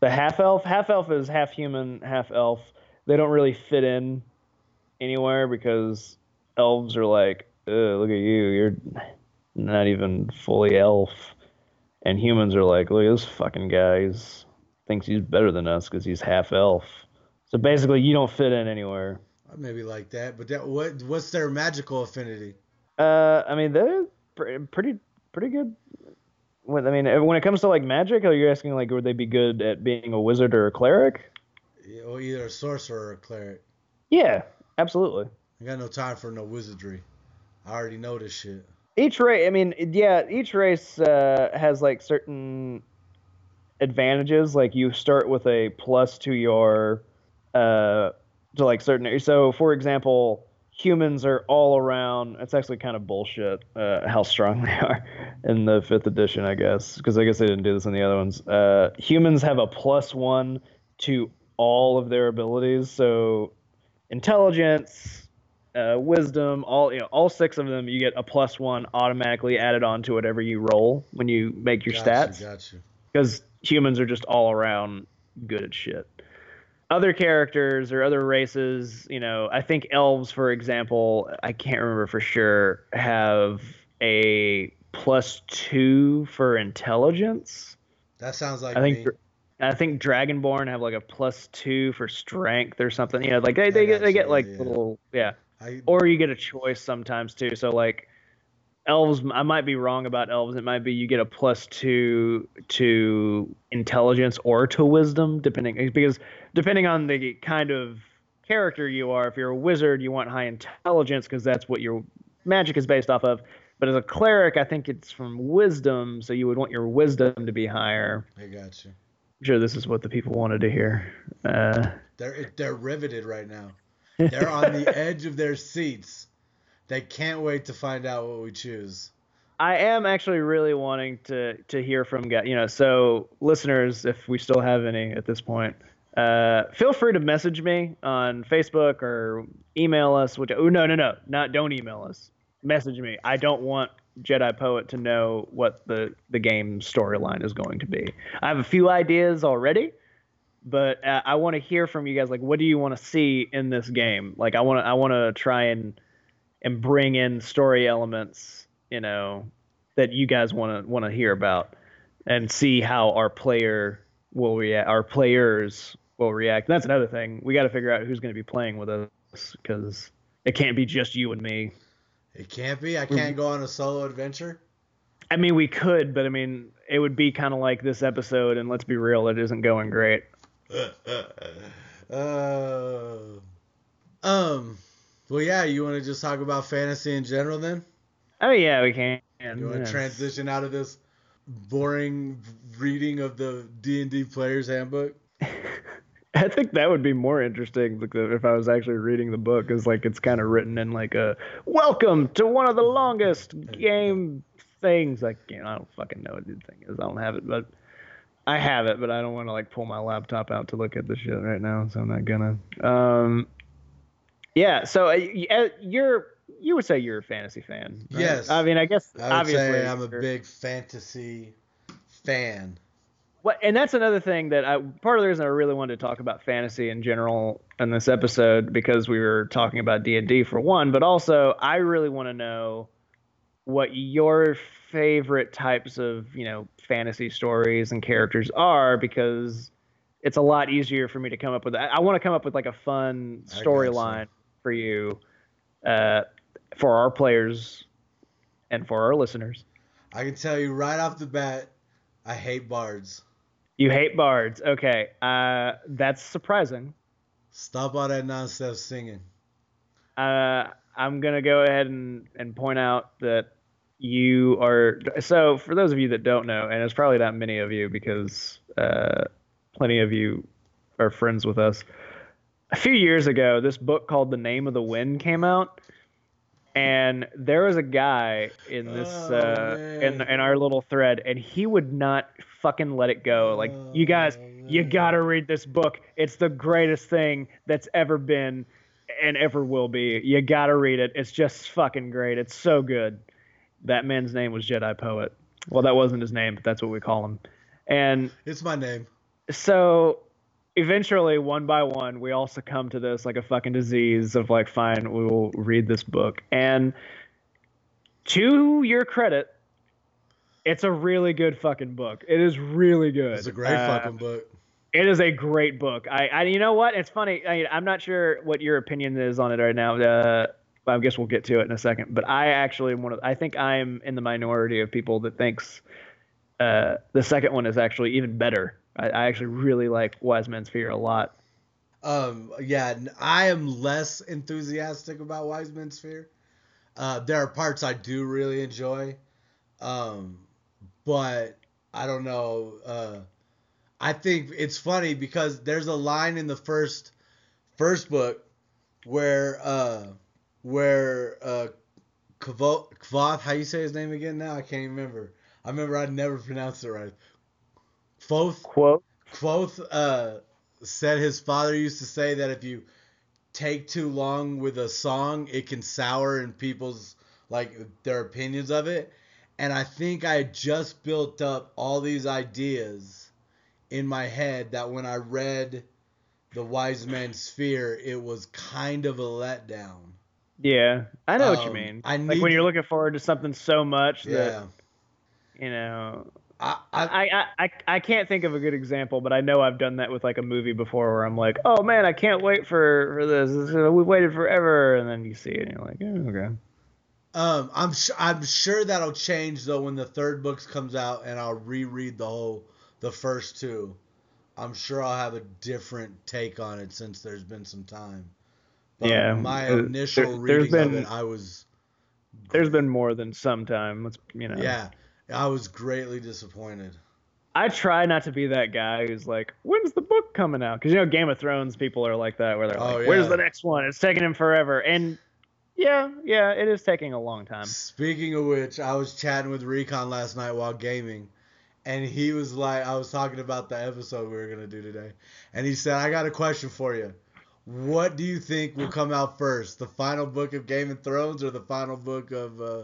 The half elf, half elf is half human, half elf. They don't really fit in anywhere because elves are like, look at you, you're not even fully elf, and humans are like, look at this fucking guy, he's thinks he's better than us because he's half elf. So basically, you don't fit in anywhere. I maybe like that, but that what what's their magical affinity? Uh, I mean, they're pre- pretty pretty good. When, I mean, when it comes to like magic, are you asking like would they be good at being a wizard or a cleric? Yeah, Or either a sorcerer or a cleric. Yeah, absolutely. I got no time for no wizardry. I already know this shit. Each race, I mean, yeah, each race uh, has like certain advantages. Like you start with a plus to your uh, to like certain. Areas. So, for example, humans are all around. It's actually kind of bullshit uh, how strong [laughs] they are in the fifth edition, I guess, because I guess they didn't do this in the other ones. Uh, humans have a plus one to all of their abilities. So intelligence, uh, wisdom, all you know, all six of them, you get a plus one automatically added on to whatever you roll when you make your Got stats you, got you. because humans are just all around good at shit. Other characters or other races, you know, I think elves, for example, I can't remember for sure, have a plus two for intelligence. That sounds like I think me. I think Dragonborn have like a plus two for strength or something. You know, like they, they get they get like yeah. little yeah. I, Or you get a choice sometimes too. So like elves, I might be wrong about elves. It might be you get a plus two to intelligence or to wisdom, depending because depending on the kind of character you are. If you're a wizard, you want high intelligence because that's what your magic is based off of. But as a cleric, I think it's from wisdom, so you would want your wisdom to be higher. I got you. I'm sure this is what the people wanted to hear. Uh, They're they're riveted right now. [laughs] They're on the edge of their seats. They can't wait to find out what we choose. I am actually really wanting to to hear from guys. You know, so listeners, if we still have any at this point, uh, feel free to message me on Facebook or email us. Which oh no no no not don't email us. Message me. I don't want Jedi Poet to know what the the game storyline is going to be. I have a few ideas already, but uh, I want to hear from you guys. Like, what do you want to see in this game? Like, I want to I want to try and and bring in story elements, you know, that you guys want to want to hear about, and see how our player will react. Our players will react. That's another thing. We got to figure out who's going to be playing with us because it can't be just you and me. It can't be. I can't go on a solo adventure. I mean, we could, but I mean, it would be kind of like this episode, and let's be real, it isn't going great. [laughs] uh, um. Well, yeah. You want to just talk about fantasy in general then? Oh yeah, we can. You want to Yes. transition out of this boring reading of the D and D Player's Handbook? [laughs] I think that would be more interesting if I was actually reading the book, because like it's kind of written in like a welcome to one of the longest game things. Like you know, I don't fucking know what the thing is. I don't have it, but I have it, but I don't want to like pull my laptop out to look at the shit right now, so I'm not gonna. Um, yeah. So uh, uh, you're you would say you're a fantasy fan. right? Yes. I mean, I guess I would obviously say I'm a big fantasy fan. What, and that's another thing that I part of the reason I really wanted to talk about fantasy in general in this episode because we were talking about D and D for one, but also I really want to know what your favorite types of you know fantasy stories and characters are because it's a lot easier for me to come up with. I, I want to come up with like a fun storyline for you, uh, for our players, and for our listeners. I can tell you right off the bat, I hate bards. You hate bards. Okay. Uh, that's surprising. Stop all that nonsense singing. Uh, I'm going to go ahead and, and point out that you are. So, for those of you that don't know, and it's probably not many of you because uh, plenty of you are friends with us. A few years ago, this book called The Name of the Wind came out. And there was a guy in this Oh, uh, in in our little thread, and he would not fucking let it go. Like, you guys, Oh, you gotta read this book. It's the greatest thing that's ever been and ever will be. You gotta read it. It's just fucking great. It's so good. That man's name was Jedi Poet. Well, that wasn't his name, but that's what we call him. And It's my name. so eventually, one by one, we all succumb to this like a fucking disease of like, fine, we will read this book. And to your credit, it's a really good fucking book. It is really good. It's a great Uh, fucking book. it is a great book. I, I you know what? It's funny. I, I'm not sure what your opinion is on it right now. Uh, I guess we'll get to it in a second. But I actually am one of. I think I'm in the minority of people that thinks uh, the second one is actually even better. I, I actually really like Wise Man's Fear a lot. Um, yeah, I am less enthusiastic about Wise Man's Fear. Uh, there are parts I do really enjoy, um, but I don't know. Uh, I think it's funny because there's a line in the first first book where uh, where uh, Kvo- Kvothe, how you say his name again now? I can't remember. I remember I never pronounced it right. Quoth Quote. Quoth uh said his father used to say that if you take too long with a song, it can sour in people's like their opinions of it. And I think I just built up all these ideas in my head that when I read the Wise Man's Fear, it was kind of a letdown. Yeah, I know what you Um, mean. I like need when you're looking forward to something so much Yeah. that you know. I, I, I, I, can't think of a good example, but I know I've done that with like a movie before where I'm like, oh man, I can't wait for, for this. This- uh, We waited forever, and then you see it and you're like, oh, okay. Um, I'm su- I'm sure that'll change though when the third book comes out and I'll reread the whole the first two. I'm sure I'll have a different take on it since there's been some time. But Yeah, my uh, initial there- there's reading of been- it, I was There's been more than some time. Let's you know. yeah, I was greatly disappointed. I try not to be that guy who's like, when's the book coming out? Because you know, Game of Thrones people are like that, where they're Oh, like, where's yeah. the next one? It's taking him forever, and yeah, yeah, it is taking a long time. Speaking of which, I was chatting with Recon last night while gaming, and he was like, I was talking about the episode we were gonna do today, and he said, "I got a question for you. What do you think will come out first, the final book of Game of Thrones or the final book of uh,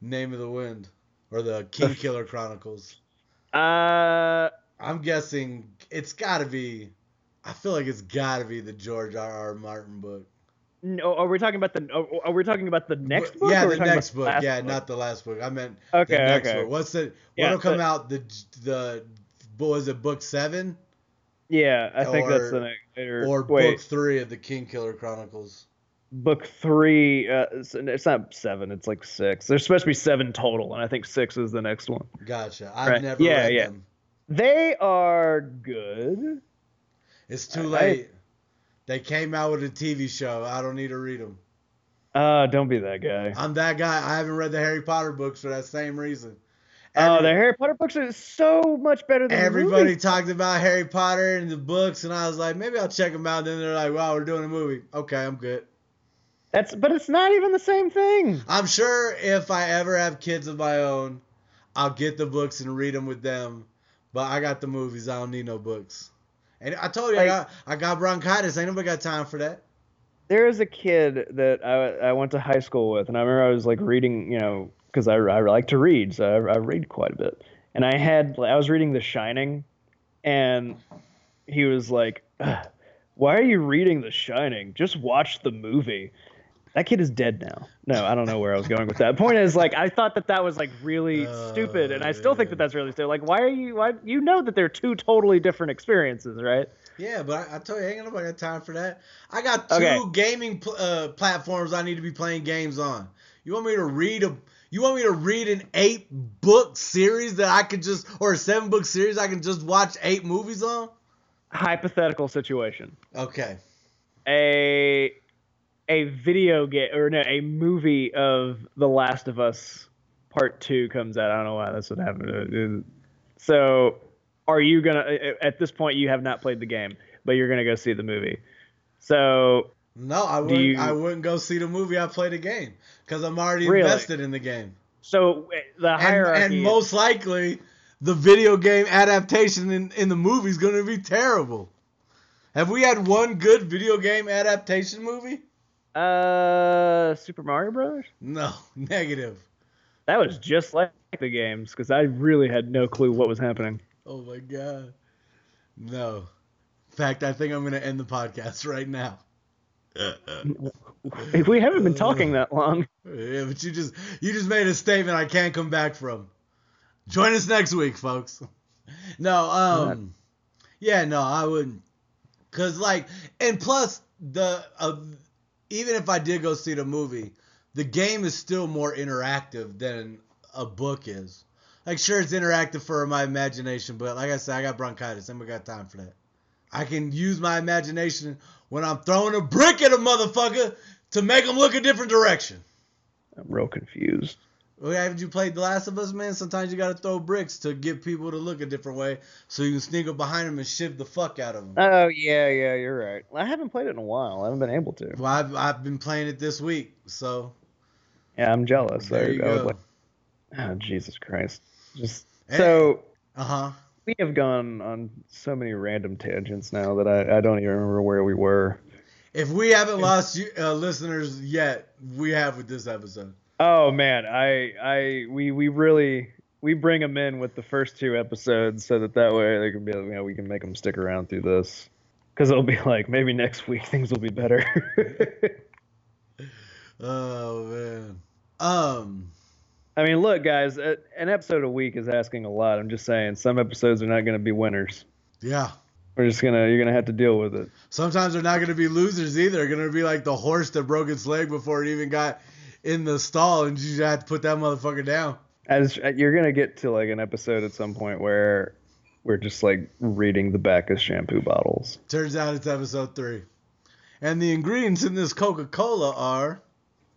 Name of the Wind or the King Killer Chronicles?" [laughs] Uh, I'm guessing it's got to be. I feel like it's got to be the George R. R. Martin book. no, are we talking about the? Are, are we talking about the next book? Yeah, or are we the next about the book. Yeah, book? not the last book. I meant Okay, the next okay. book. What's the Yeah, what'll come out? The the was it book seven Yeah, I think that's the next. Or, or book three of the King Killer Chronicles? Book three. Uh, it's, it's not seven. It's like six. There's supposed to be seven total, and I think six is the next one. Gotcha. I've Right. never Yeah, read yeah. them. They are good. It's too I- late. They came out with a TV show. I don't need to read them. Uh, don't be that guy. I'm that guy. I haven't read the Harry Potter books for that same reason. Oh, the Harry Potter books are so much better than the Everybody movies. talked about Harry Potter and the books, and I was like, maybe I'll check them out. And Then they're like, wow, we're doing a movie. Okay, I'm good. That's, but it's not even the same thing. I'm sure if I ever have kids of my own, I'll get the books and read them with them. But I got the movies. I don't need no books. And I told you, I, Like- got, I got bronchitis. Ain't nobody got time for that. There is a kid that I, I went to high school with, and I remember I was like reading, you know, because I, I like to read, so I, I read quite a bit. And I had, I was reading The Shining, and he was like, "Why are you reading The Shining? Just watch the movie." That kid is dead now. No, I don't know where I was going with that. Point is, like, I thought that that was like really stupid, and I still think that that's really stupid. Like, why are you? Why you know that they're two totally different experiences, right? Yeah, but I, I told you, I ain't nobody got time for that. I got two Okay. gaming pl- uh, platforms I need to be playing games on. You want me to read a? You want me to read an eight book series that I could just, or a seven book series I can just watch eight movies on? Hypothetical situation. Okay. a a video game or no a movie of The Last of Us Part Two comes out. I don't know why that's what happened. So, are you gonna at this point you have not played the game, but you're gonna go see the movie? So No, I wouldn't. you- I wouldn't go see the movie. I play the game because I'm already Really? invested in the game. so uh, the And, hierarchy. and most likely, the video game adaptation in, in the movie is going to be terrible. Have we had one good video game adaptation movie? Uh, Super Mario Brothers. No, [laughs] negative. That was just like the games because I really had no clue what was happening. Oh my god. No. In fact, I think I'm going to end the podcast right now. [laughs] If we haven't been talking [laughs] that long. Yeah, but you just you just made a statement I can't come back from. Join us next week, folks. No, um, yeah, no, I wouldn't, cause like, and plus the uh, even if I did go see the movie, the game is still more interactive than a book is. Like, sure, it's interactive for my imagination, but like I said, I got bronchitis. I ain't got time for that. I can use my imagination when I'm throwing a brick at a motherfucker to make them look a different direction. I'm real confused. Haven't you played The Last of Us, man? Sometimes you gotta throw bricks to get people to look a different way, so you can sneak up behind them and shiv the fuck out of them. Oh yeah, yeah, you're right. I haven't played it in a while. I haven't been able to. Well, I've, I've been playing it this week, so Yeah, I'm jealous. there I- you I go. like- oh Jesus Christ! Just Hey. so Uh huh. we have gone on so many random tangents now that I, I don't even remember where we were. If we haven't lost you, uh, listeners yet, we have with this episode. Oh man, I I we we really we bring them in with the first two episodes so that that way they can be you know we can make them stick around through this because it'll be like maybe next week [laughs] things will be better. [laughs] oh man. Um. I mean, look, guys, an episode a week is asking a lot. I'm just saying, some episodes are not going to be winners. Yeah. We're just gonna, you're gonna have to deal with it. Sometimes they're not gonna be losers either. They're gonna be like the horse that broke its leg before it even got in the stall, and you have to put that motherfucker down. As you're gonna get to like an episode at some point where we're just like reading the back of shampoo bottles. Turns out it's episode three, and the ingredients in this Coca-Cola are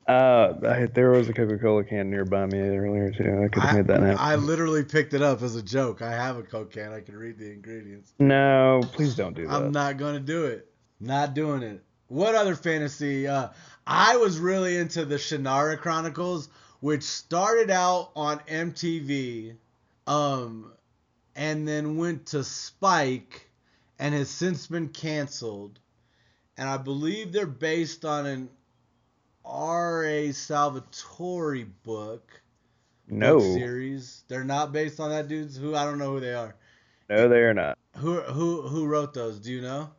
uh, I, there was a Coca-Cola can nearby me earlier too. I could have made that happen. I literally picked it up as a joke. I have a Coke can. I can read the ingredients. No, please don't do that. I'm not gonna do it. Not doing it. What other fantasy? Uh, I was really into the Shannara Chronicles, which started out on MTV, um, and then went to Spike, and has since been canceled. And I believe they're based on an R.A. Salvatore book. No. Book series. They're not based on that dude's who I don't know who they are. No, they are not. Who who who wrote those? Do you know?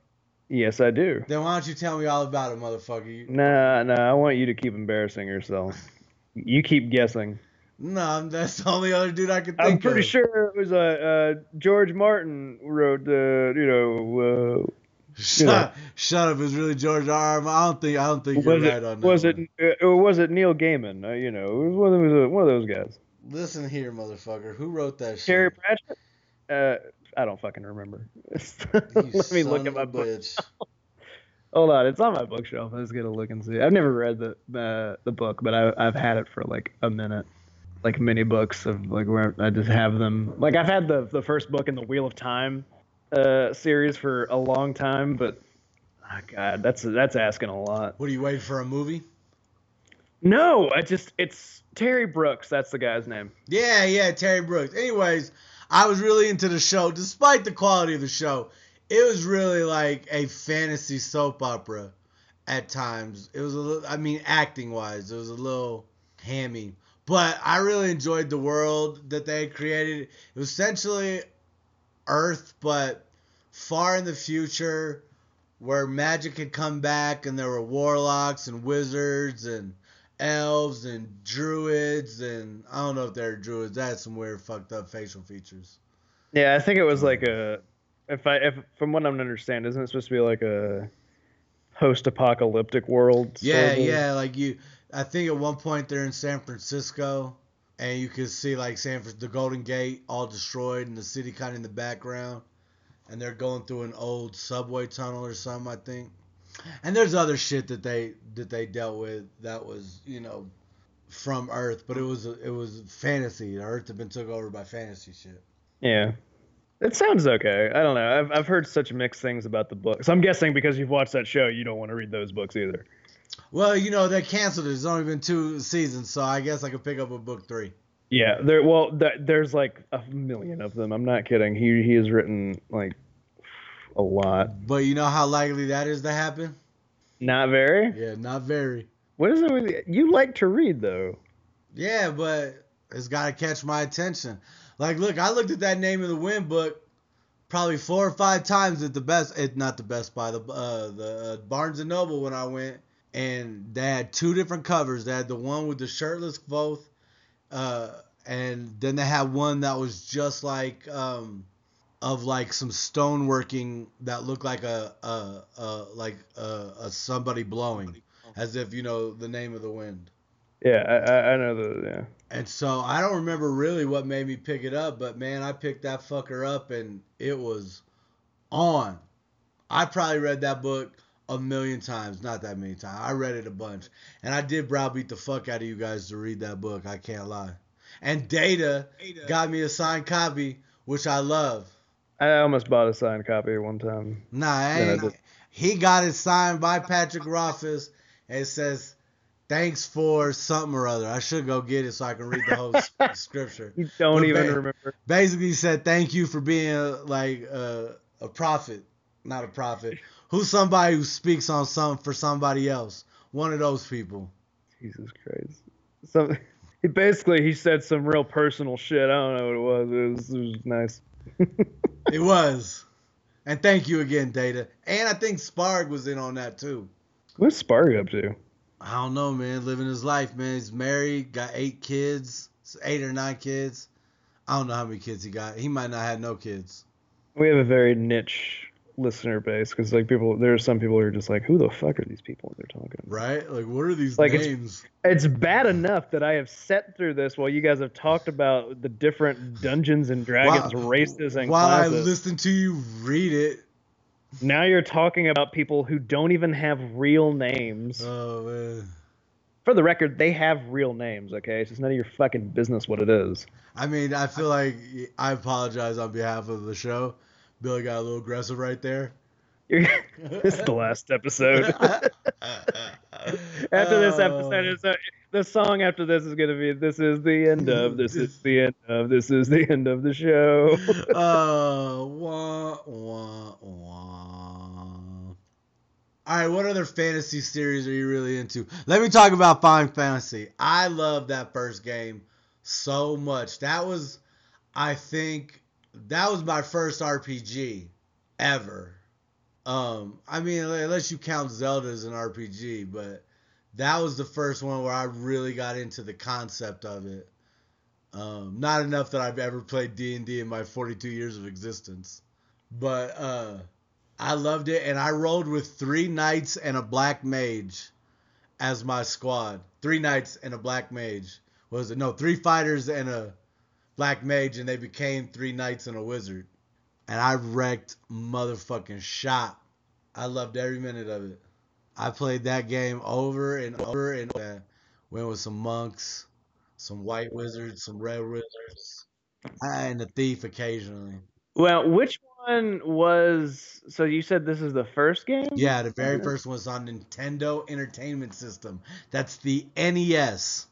Yes, I do. Then why don't you tell me all about it, motherfucker? Nah, nah. I want you to keep embarrassing yourself. [laughs] You keep guessing. No, that's the only other dude I could think I'm pretty of. sure it was uh, uh, George Martin wrote the, you know, uh, Shut, Yeah. shut up! It's really George R. R. I don't think I don't think you're was right it on that. was one. it uh, or was it Neil Gaiman? Uh, you know, it was one of those, one of those guys. Listen here, motherfucker. Who wrote that shit? Terry Pratchett. I don't fucking remember. [laughs] Let me look at my a book. bitch. [laughs] Hold on, it's on my bookshelf. Let's get a look and see. I've never read the the, the book, but I, I've had it for like a minute, like many books of like where I just have them. Like I've had the the first book in the Wheel of Time uh, series for a long time, but oh God, that's that's asking a lot. What are you waiting for a movie? No, I just it's Terry Brooks. That's the guy's name. Yeah, yeah, Terry Brooks. Anyways, I was really into the show, despite the quality of the show. It was really like a fantasy soap opera at times. It was a little, I mean, acting wise, it was a little hammy. But I really enjoyed the world that they created. It was essentially Earth, but far in the future, where magic had come back and there were warlocks and wizards and elves and druids and I don't know if they're druids. They had some weird fucked up facial features. Yeah, I think it was um, like a if I if from what I'm understanding, isn't it supposed to be like a post-apocalyptic world? Yeah, sort of? yeah. Like you, I think at one point they're in San Francisco, and you can see like San the Golden Gate all destroyed, and the city kind of in the background, and they're going through an old subway tunnel or something, I think. And there's other shit that they that they dealt with that was you know from Earth, but it was it was fantasy. Earth had been took over by fantasy shit. Yeah. It sounds okay. I don't know. I've I've heard such mixed things about the books. I'm guessing because you've watched that show, you don't want to read those books either. Well, you know they canceled it. It's only been two seasons, so I guess I could pick up a book three. Yeah, there. Well, th- there's like a million of them. I'm not kidding. He he has written like a lot. But you know how likely that is to happen? Not very. Yeah, not very. What is it with you? You like to read though. Yeah, but it's got to catch my attention. Like, look, I looked at that Name of the Wind book probably four or five times at the best, it, not the Best Buy, the uh, the uh, Barnes and Noble when I went, and they had two different covers. They had the one with the shirtless both, uh, and then they had one that was just like um, of like some stoneworking that looked like a, a, a like a, a somebody blowing, as if you know the Name of the Wind. Yeah, I I, I know the yeah. And so I don't remember really what made me pick it up, but man, I picked that fucker up and it was on. I probably read that book a million times, not that many times. I read it a bunch. And I did browbeat the fuck out of you guys to read that book, I can't lie. And Data got me a signed copy, which I love. I almost bought a signed copy one time. Nah, I Yeah, ain't, that- he got it signed by Patrick Rothfuss it says thanks for something or other. I should go get it so I can read the whole [laughs] scripture. You don't But even ba- remember. Basically, he said thank you for being a, like a, a prophet, not a prophet. Who's somebody who speaks on some for somebody else? One of those people. Jesus Christ. So he [laughs] basically he said some real personal shit. I don't know what it was. It was, it was nice. [laughs] It was. And thank you again, Data. And I think Sparg was in on that too. What's Sparg up to? I don't know, man. Living his life, man. He's married, got eight kids, eight or nine kids. I don't know how many kids he got. He might not have no kids. We have a very niche listener base because like people, there are some people who are just like, who the fuck are these people they're talking about? Right? Like, what are these Like, names? It's bad enough that I have sat through this while you guys have talked about the different Dungeons and Dragons While- races and While I listen to you read it, now you're talking about people who don't even have real names. oh man. For the record, they have real names. Okay, it's just none of your fucking business what it is. I mean, I feel like I apologize on behalf of the show. Billy got a little aggressive right there. You're, [laughs] this is the last episode. [laughs] after this episode, Oh. is uh, the song after this is gonna be "This is the end of this is the end of this is the end of the show." [laughs] uh, wah, wah, wah. All right, what other fantasy series are you really into? Let me talk about Final Fantasy. I love that first game so much. That was, I think, that was my first RPG ever. Um, I mean, unless you count Zelda as an RPG, but that was the first one where I really got into the concept of it. Um, not enough that I've ever played D and D in my 42 years of existence, but uh, I loved it, and I rolled with three knights and a black mage as my squad. Three knights and a black mage. What was it? No, three fighters and a black mage, and they became three knights and a wizard. And I wrecked motherfucking shop. I loved every minute of it. I played that game over and over and uh, went with some monks, some white wizards, some red wizards, and a thief occasionally. well, which one was? So you said this is the first game? Yeah, the very first one was on Nintendo Entertainment System. That's the NES.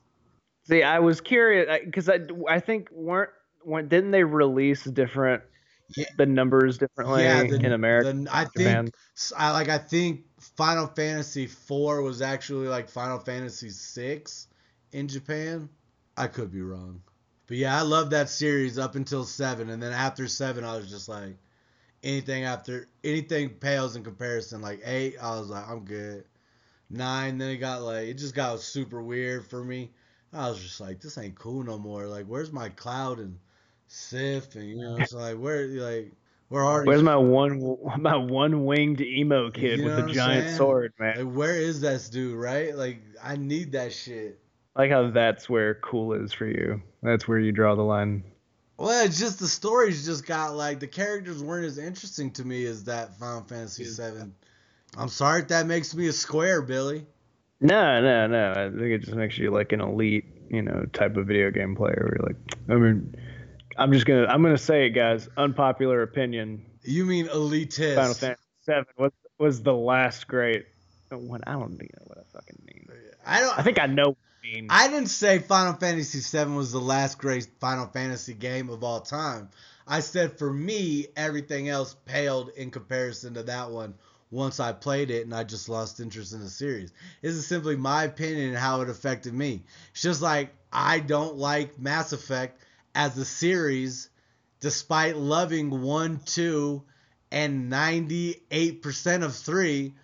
See, I was curious because I, I think weren't, weren't didn't they release different Yeah. the numbers differently the- in America? the- I Japan? think I like I think Final Fantasy 4 was actually like Final Fantasy 6 in Japan. I could be wrong. But yeah, I loved that series up until 7 and then after 7 I was just like anything after anything pales in comparison like 8 I was like I'm good. 9 then it got like it just got super weird for me. I was just like this ain't cool no more. Like where's my Cloud and Sif and you know it's like where like where are these Where's my one [laughs] my one winged emo kid You know with what the giant saying? sword, man? Like, where is this dude, right? Like, I need that shit. Like how that's where cool is for you. That's where you draw the line. Well, it's just the stories just got like the characters weren't as interesting to me as that Final Fantasy VII. I'm sorry if that makes me a square, Billy. No, no, no. I think it just makes you like an elite, you know, type of video game player. Where you're like, I mean, I'm just gonna, I'm gonna say it, guys. Unpopular opinion. You mean elitist? Final Fantasy Seven was was the last great. Oh, when I don't even know what I fucking mean. I don't. I think I know I mean. I didn't say Final Fantasy VII was the last great Final Fantasy game of all time. I said for me, everything else paled in comparison to that one once I played it and I just lost interest in the series. This is simply my opinion and how it affected me. It's just like I don't like Mass Effect as a series, despite loving 1, 2, and 98% of 3.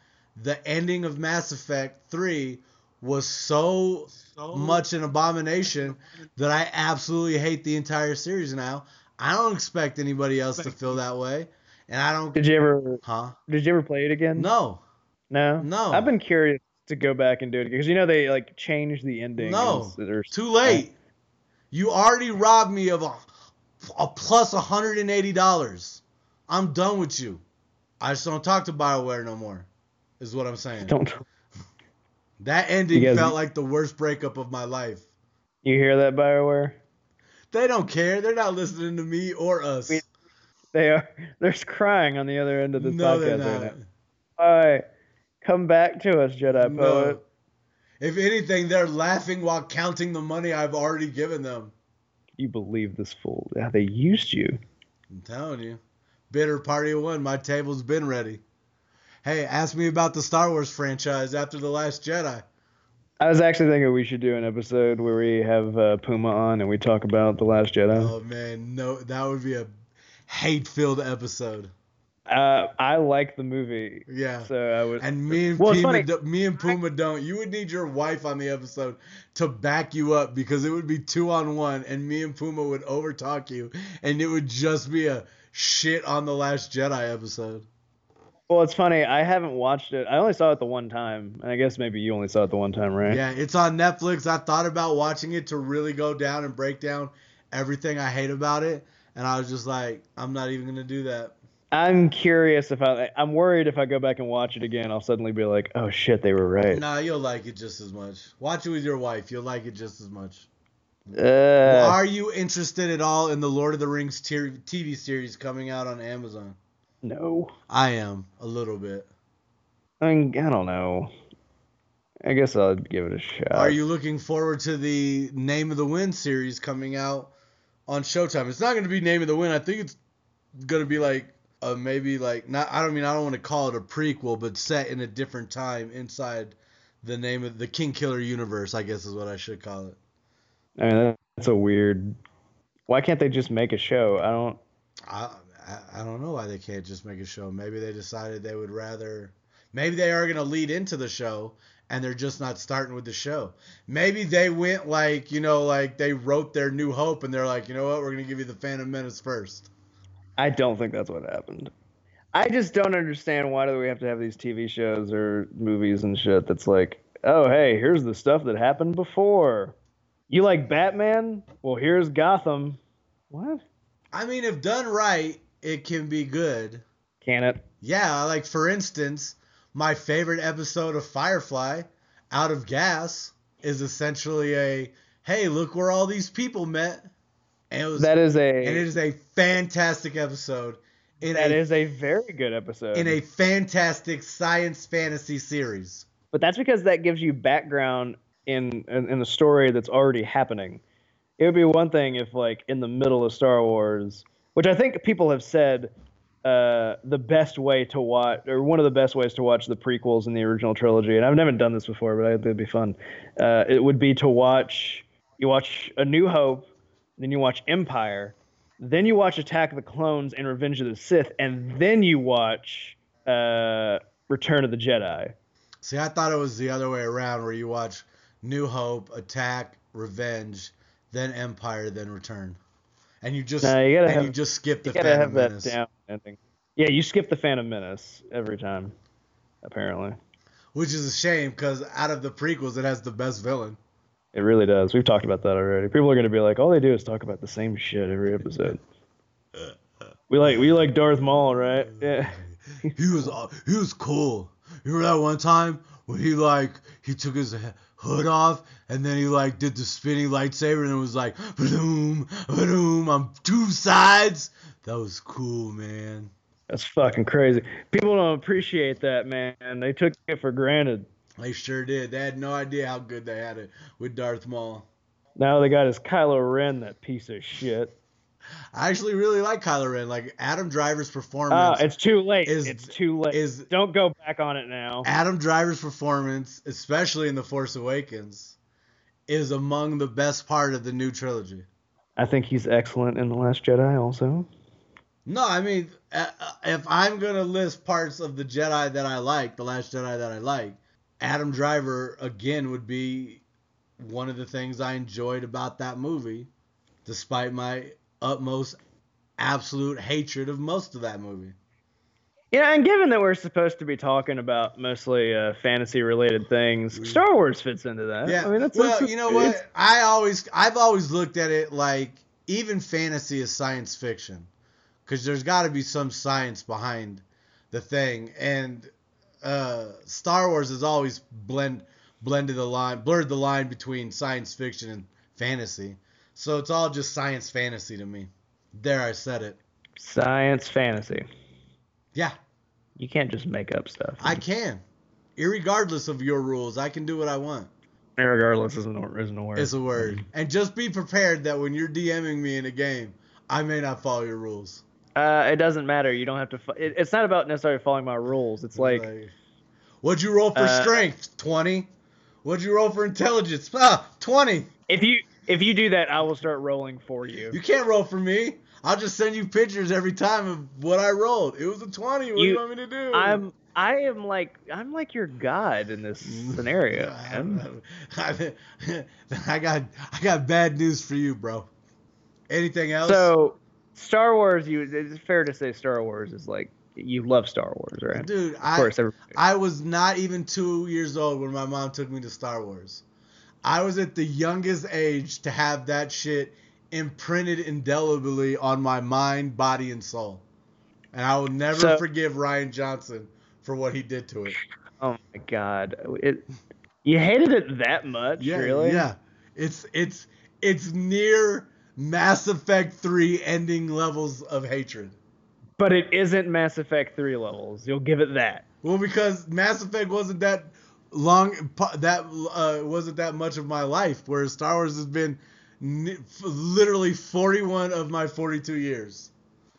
The ending of Mass Effect 3 was so so much an abomination that I absolutely hate the entire series now. I don't expect anybody else to feel that way. And I don't Did you ever, huh? did you ever play it again? No. No. No. I've been curious to go back and do it because you know they like changed the ending. No. and Too late. You already robbed me of a, a plus $180. I'm done with you. I just don't talk to BioWare no more. Is what I'm saying. Don't [laughs] That ending guys- felt like the worst breakup of my life. you hear that, Bioware? They don't care. They're not listening to me or us. We- They are. [laughs] There's crying on the other end of this no, they're podcast not. right now. All right, come back to us, Jedi No. poet. If anything, they're laughing while counting the money I've already given them. You believe this fool? Yeah, they used you. I'm telling you. Bitter party of one. My table's been ready. Hey, ask me about the Star Wars franchise after The Last Jedi. I was actually thinking we should do an episode where we have uh, Puma on and we talk about The Last Jedi. Oh, man. No, that would be a hate filled episode. Uh, I like the movie. Yeah. So I would. And me and Well, Puma, do- me and Puma don't. You would need your wife on the episode to back you up because it would be two on one, and me and Puma would overtalk you, and it would just be a shit on the Last Jedi episode. Well, it's funny. I haven't watched it. I only saw it the one time, and I guess maybe you only saw it the one time, right? Yeah, it's on Netflix. I thought about watching it to really go down and break down everything I hate about it, and I was just like, I'm not even gonna do that. I'm curious if I. I'm worried if I go back and watch it again, I'll suddenly be like, "Oh shit, they were right." Nah, you'll like it just as much. Watch it with your wife. You'll like it just as much. Uh, Are you interested at all in the Lord of the Rings TV series coming out on Amazon? no. I am a little bit. I, mean, I don't know. I guess I'll give it a shot. Are you looking forward to the Name of the Wind series coming out on Showtime? It's not going to be Name of the Wind. I think it's going to be like a maybe like not. I don't mean I don't want to call it a prequel, but set in a different time inside the name of the King Killer universe. I guess is what I should call it. I mean, that's a weird. Why can't they just make a show? I don't. I, I I don't know why they can't just make a show. Maybe they decided they would rather. Maybe they are going to lead into the show and they're just not starting with the show. Maybe they went like, you know, like they wrote their New Hope and they're like, you know what, we're going to give you the Phantom Menace first. I don't think that's what happened. I just don't understand why do we have to have these TV shows or movies and shit that's like, oh hey, here's the stuff that happened before. You like Batman? Well, here's Gotham. What? I mean, if done right, it can be good. Can it? Yeah, like for instance, my favorite episode of Firefly, Out of Gas, is essentially a hey, look where all these people met. And it was That is a and it is a fantastic episode in that a is a very good episode. in a fantastic science fantasy series. but that's because that gives you background in, in in the story that's already happening. It would be one thing if like in the middle of Star Wars, which I think people have said uh, the best way to watch or one of the best ways to watch the prequels in the original trilogy, and I've never done this before, but I think it'd be fun. Uh, it would be to watch you watch A New Hope, then you watch Empire, then you watch Attack of the Clones and Revenge of the Sith, and then you watch uh, Return of the Jedi. See, I thought it was the other way around, where you watch New Hope, Attack, Revenge, then Empire, then Return, and you just No, you and have- you just skip the You gotta Phantom have that Menace. down ending. Yeah, you skip the Phantom Menace every time, apparently. Which is a shame because out of the prequels, it has the best villain. It really does. We've talked about that already. People are gonna be like, all they do is talk about the same shit every episode. we like we like Darth Maul, right? [laughs] Yeah. He was aw- he was cool. You remember that one time when he like he took his hood off and then he like did the spinning lightsaber and it was like boom boom on two sides. That was cool, man. That's fucking crazy. People don't appreciate that, man. They took it for granted. They sure did. They had no idea how good they had it with Darth Maul. Now they got his Kylo Ren, that piece of shit. I actually really like Kylo Ren. Like Adam Driver's Ah, performance it's too late. is- it's too late. is Don't go back on it now. Adam Driver's performance, especially in The Force Awakens, is among the best part of the new trilogy. I think he's excellent in The Last Jedi also. No, I mean, uh, uh, if I'm gonna list parts of the Jedi that I like, the Last Jedi that I like, Adam Driver again would be one of the things I enjoyed about that movie, despite my utmost absolute hatred of most of that movie. Yeah, and given that we're supposed to be talking about mostly uh, fantasy related things, Star Wars fits into that. Yeah. I mean, that's, well, that's- you know what? I always, I've always looked at it like even fantasy is science fiction, because there's got to be some science behind the thing, and uh, Star Wars has always blend blended the line, blurred the line between science fiction and fantasy. So it's all just science fantasy to me. There, I said it. Science fantasy. Yeah, You can't just make up stuff. I can. Irregardless of your rules, I can do what I want. Regardless isn't a, isn't a word. It's a word. And just be prepared that when you're DMing me in a game, I may not follow your rules. Uh, it doesn't matter. You don't have to. Fo- it, it's not about necessarily following my rules. It's like, what'd you roll for Uh, strength? Twenty. What'd you roll for intelligence? Ah, twenty. if you if you do that, I will start rolling for you. You can't roll for me. I'll just send you pictures every time of what I rolled. It was a twenty. What do you You- want me to do? I'm I am like I'm like your god in this scenario. [laughs] I, man. I, [laughs] I got I got bad news for you, bro. Anything else? So, Star Wars, you it's fair to say Star Wars is like you love Star Wars, right? dude, Of I course, everybody. I was not even two years old when my mom took me to Star Wars. I was at the youngest age to have that shit imprinted indelibly on my mind, body, and soul. And I will never So- forgive Rian Johnson for what he did to it. oh my god, it you hated it that much, Yeah, really? yeah. It's it's it's near Mass Effect 3 ending levels of hatred. But it isn't Mass Effect three levels. You'll give it that. Well, because Mass Effect wasn't that long, that uh, wasn't that much of my life. Whereas Star Wars has been literally 41 of my 42 years.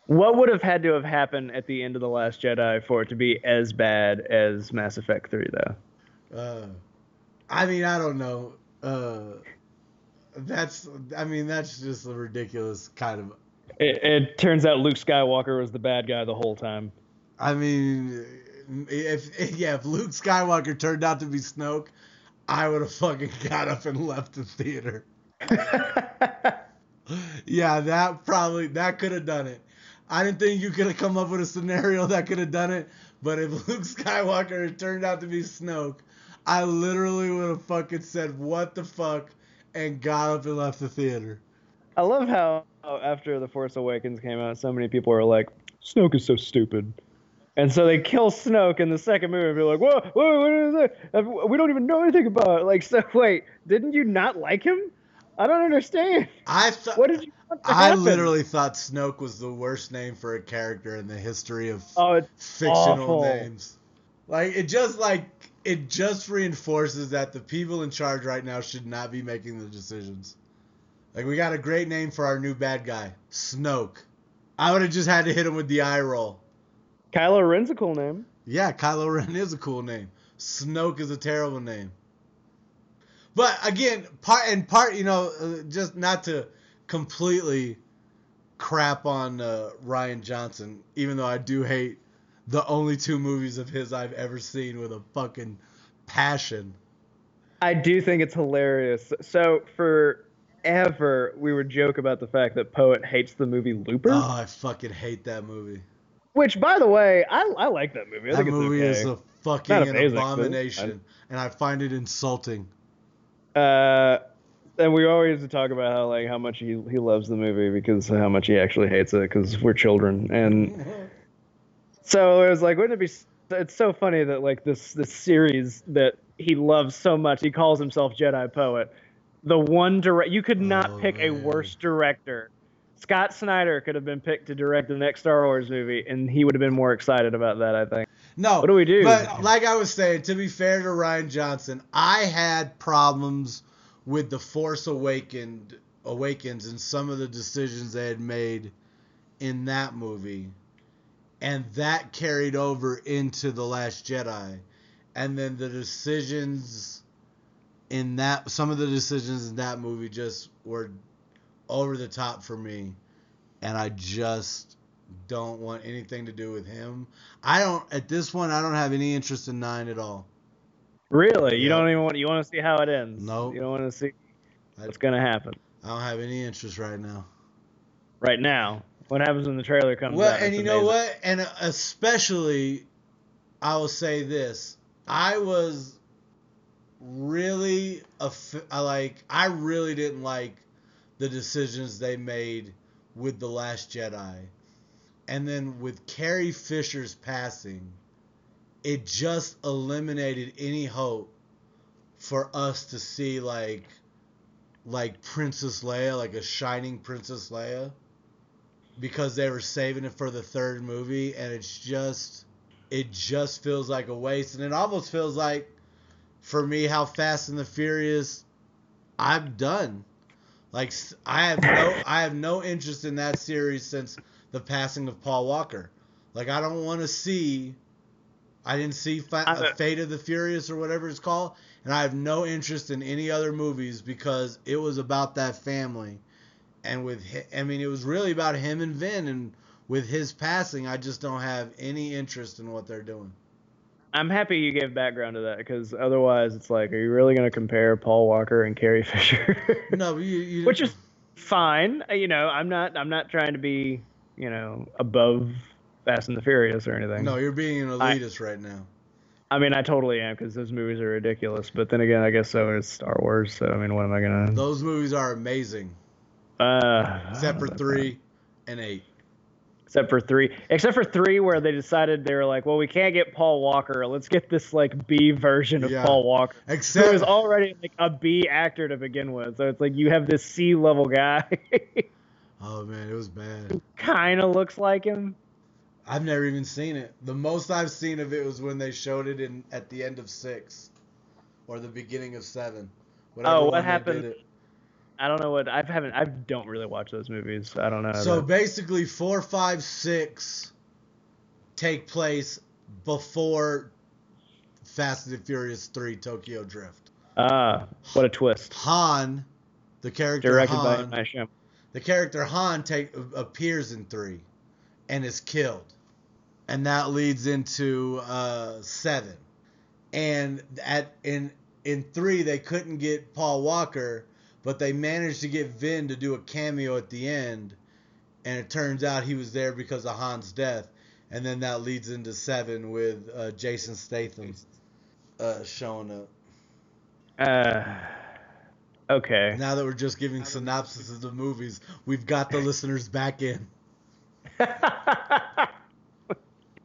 What would have had to have happened at the end of the Last Jedi for it to be as bad as Mass Effect three, though? Uh, I mean, I don't know. Uh, that's, I mean, that's just a ridiculous kind of. It, it turns out Luke Skywalker was the bad guy the whole time. I mean, if, if yeah, if Luke Skywalker turned out to be Snoke, I would have fucking got up and left the theater. [laughs] Yeah, that probably that could have done it. I didn't think you could have come up with a scenario that could have done it, but if [laughs] Luke Skywalker turned out to be Snoke, I literally would have fucking said what the fuck and got up and left the theater. I love how after The Force Awakens came out, so many people are like, Snoke is so stupid. And so they kill Snoke in the second movie and be like, whoa, whoa, what is that? We don't even know anything about it. Like, so [laughs] wait, didn't you not like him? I don't understand. I thought What did you I happen? literally thought Snoke was the worst name for a character in the history of Oh, fictional awful. names. Like it just like it just reinforces that the people in charge right now should not be making the decisions. Like we got a great name for our new bad guy, Snoke. I would have just had to hit him with the eye roll. Kylo Ren's a cool name. Yeah, Kylo Ren is a cool name. Snoke is a terrible name. But again, part and part, you know, uh, just not to completely crap on uh, Rian Johnson, even though I do hate the only two movies of his I've ever seen with a fucking passion. I do think it's hilarious. So for forever we would joke about the fact that Poet hates the movie Looper, Oh, I fucking hate that movie. which, by the way, I, I like that movie. I That movie it's is a fucking Not amazing, abomination, and I find it insulting. Uh, and we always talk about how like how much he he loves the movie because how much he actually hates it because we're children and [laughs] so it was like wouldn't it be it's so funny that like this this series that he loves so much he calls himself Jedi Poet the one direct you could not Oh, pick a worse director Scott Snyder could have been picked to direct the next Star Wars movie and he would have been more excited about that I think No. What do we do? But like I was saying, to be fair to Rian Johnson, I had problems with the Force Awakened Awakens and some of the decisions they had made in that movie. And that carried over into The Last Jedi. And then the decisions in that some of the decisions in that movie just were over the top for me. And I just don't want anything to do with him. I don't at this point. I don't have any interest in nine at all. really you don't even want you want to see how it ends Nope. you don't want to see I- gonna happen I don't have any interest right now. right now. What happens when the trailer comes Well, out? and It's you know what? And uh, especially, I will say this: I was really a I like. I really didn't like the decisions they made with the Last Jedi, and then with Carrie Fisher's passing, it just eliminated any hope for us to see like like Princess Leia, like a shining Princess Leia, because they were saving it for the third movie, and it's just it just feels like a waste, and it almost feels like for me how Fast and the Furious I'm done. Like I have no I have no interest in that series since the passing of Paul Walker. Like I don't want to see I didn't see Fa- uh, Fate of the Furious or whatever it's called and I have no interest in any other movies because it was about that family. And with hi- I mean it was really about him and Vin and with his passing I just don't have any interest in what they're doing. I'm happy you gave background to that because otherwise it's like, are you really going to compare Paul Walker and Carrie [laughs] Fisher? No, you, you Which is fine. Uh, You know, I'm not. I'm not trying to be, you know, above Fast and the Furious or anything. No, you're being an I- elitist right now. I mean, I totally am because those movies are ridiculous. But then again, I guess so is Star Wars. So I mean, what am I gonna? Those movies are amazing, Uh, except for three and eight. Except for three. Except for three, where they decided they were like, well, we can't get Paul Walker. Let's get this like B version of Yeah. Paul Walker. Who Except is already like a B actor to begin with. So it's like you have this C level guy [laughs] oh man, it was bad. kind of looks like him. I've never even seen it. The most I've seen of it was when they showed it in at the end of six, or the beginning of seven. Whatever Oh, what happened-. I don't know what I haven't. I don't really watch those movies. I don't know. So that- basically, four, five, six take place before Fast and Furious Three: Tokyo Drift. ah, what a twist! Han, the character Directed by Han, M. Night the character Han take appears in three, and is killed, and that leads into uh, seven, and at in in three they couldn't get Paul Walker, but they managed to get Vin to do a cameo at the end, and it turns out he was there because of Han's death, and then that leads into seven with uh, Jason Statham uh, showing up. Uh, okay. Now that we're just giving synopsis of the movies, we've got the [laughs] listeners back in. [laughs]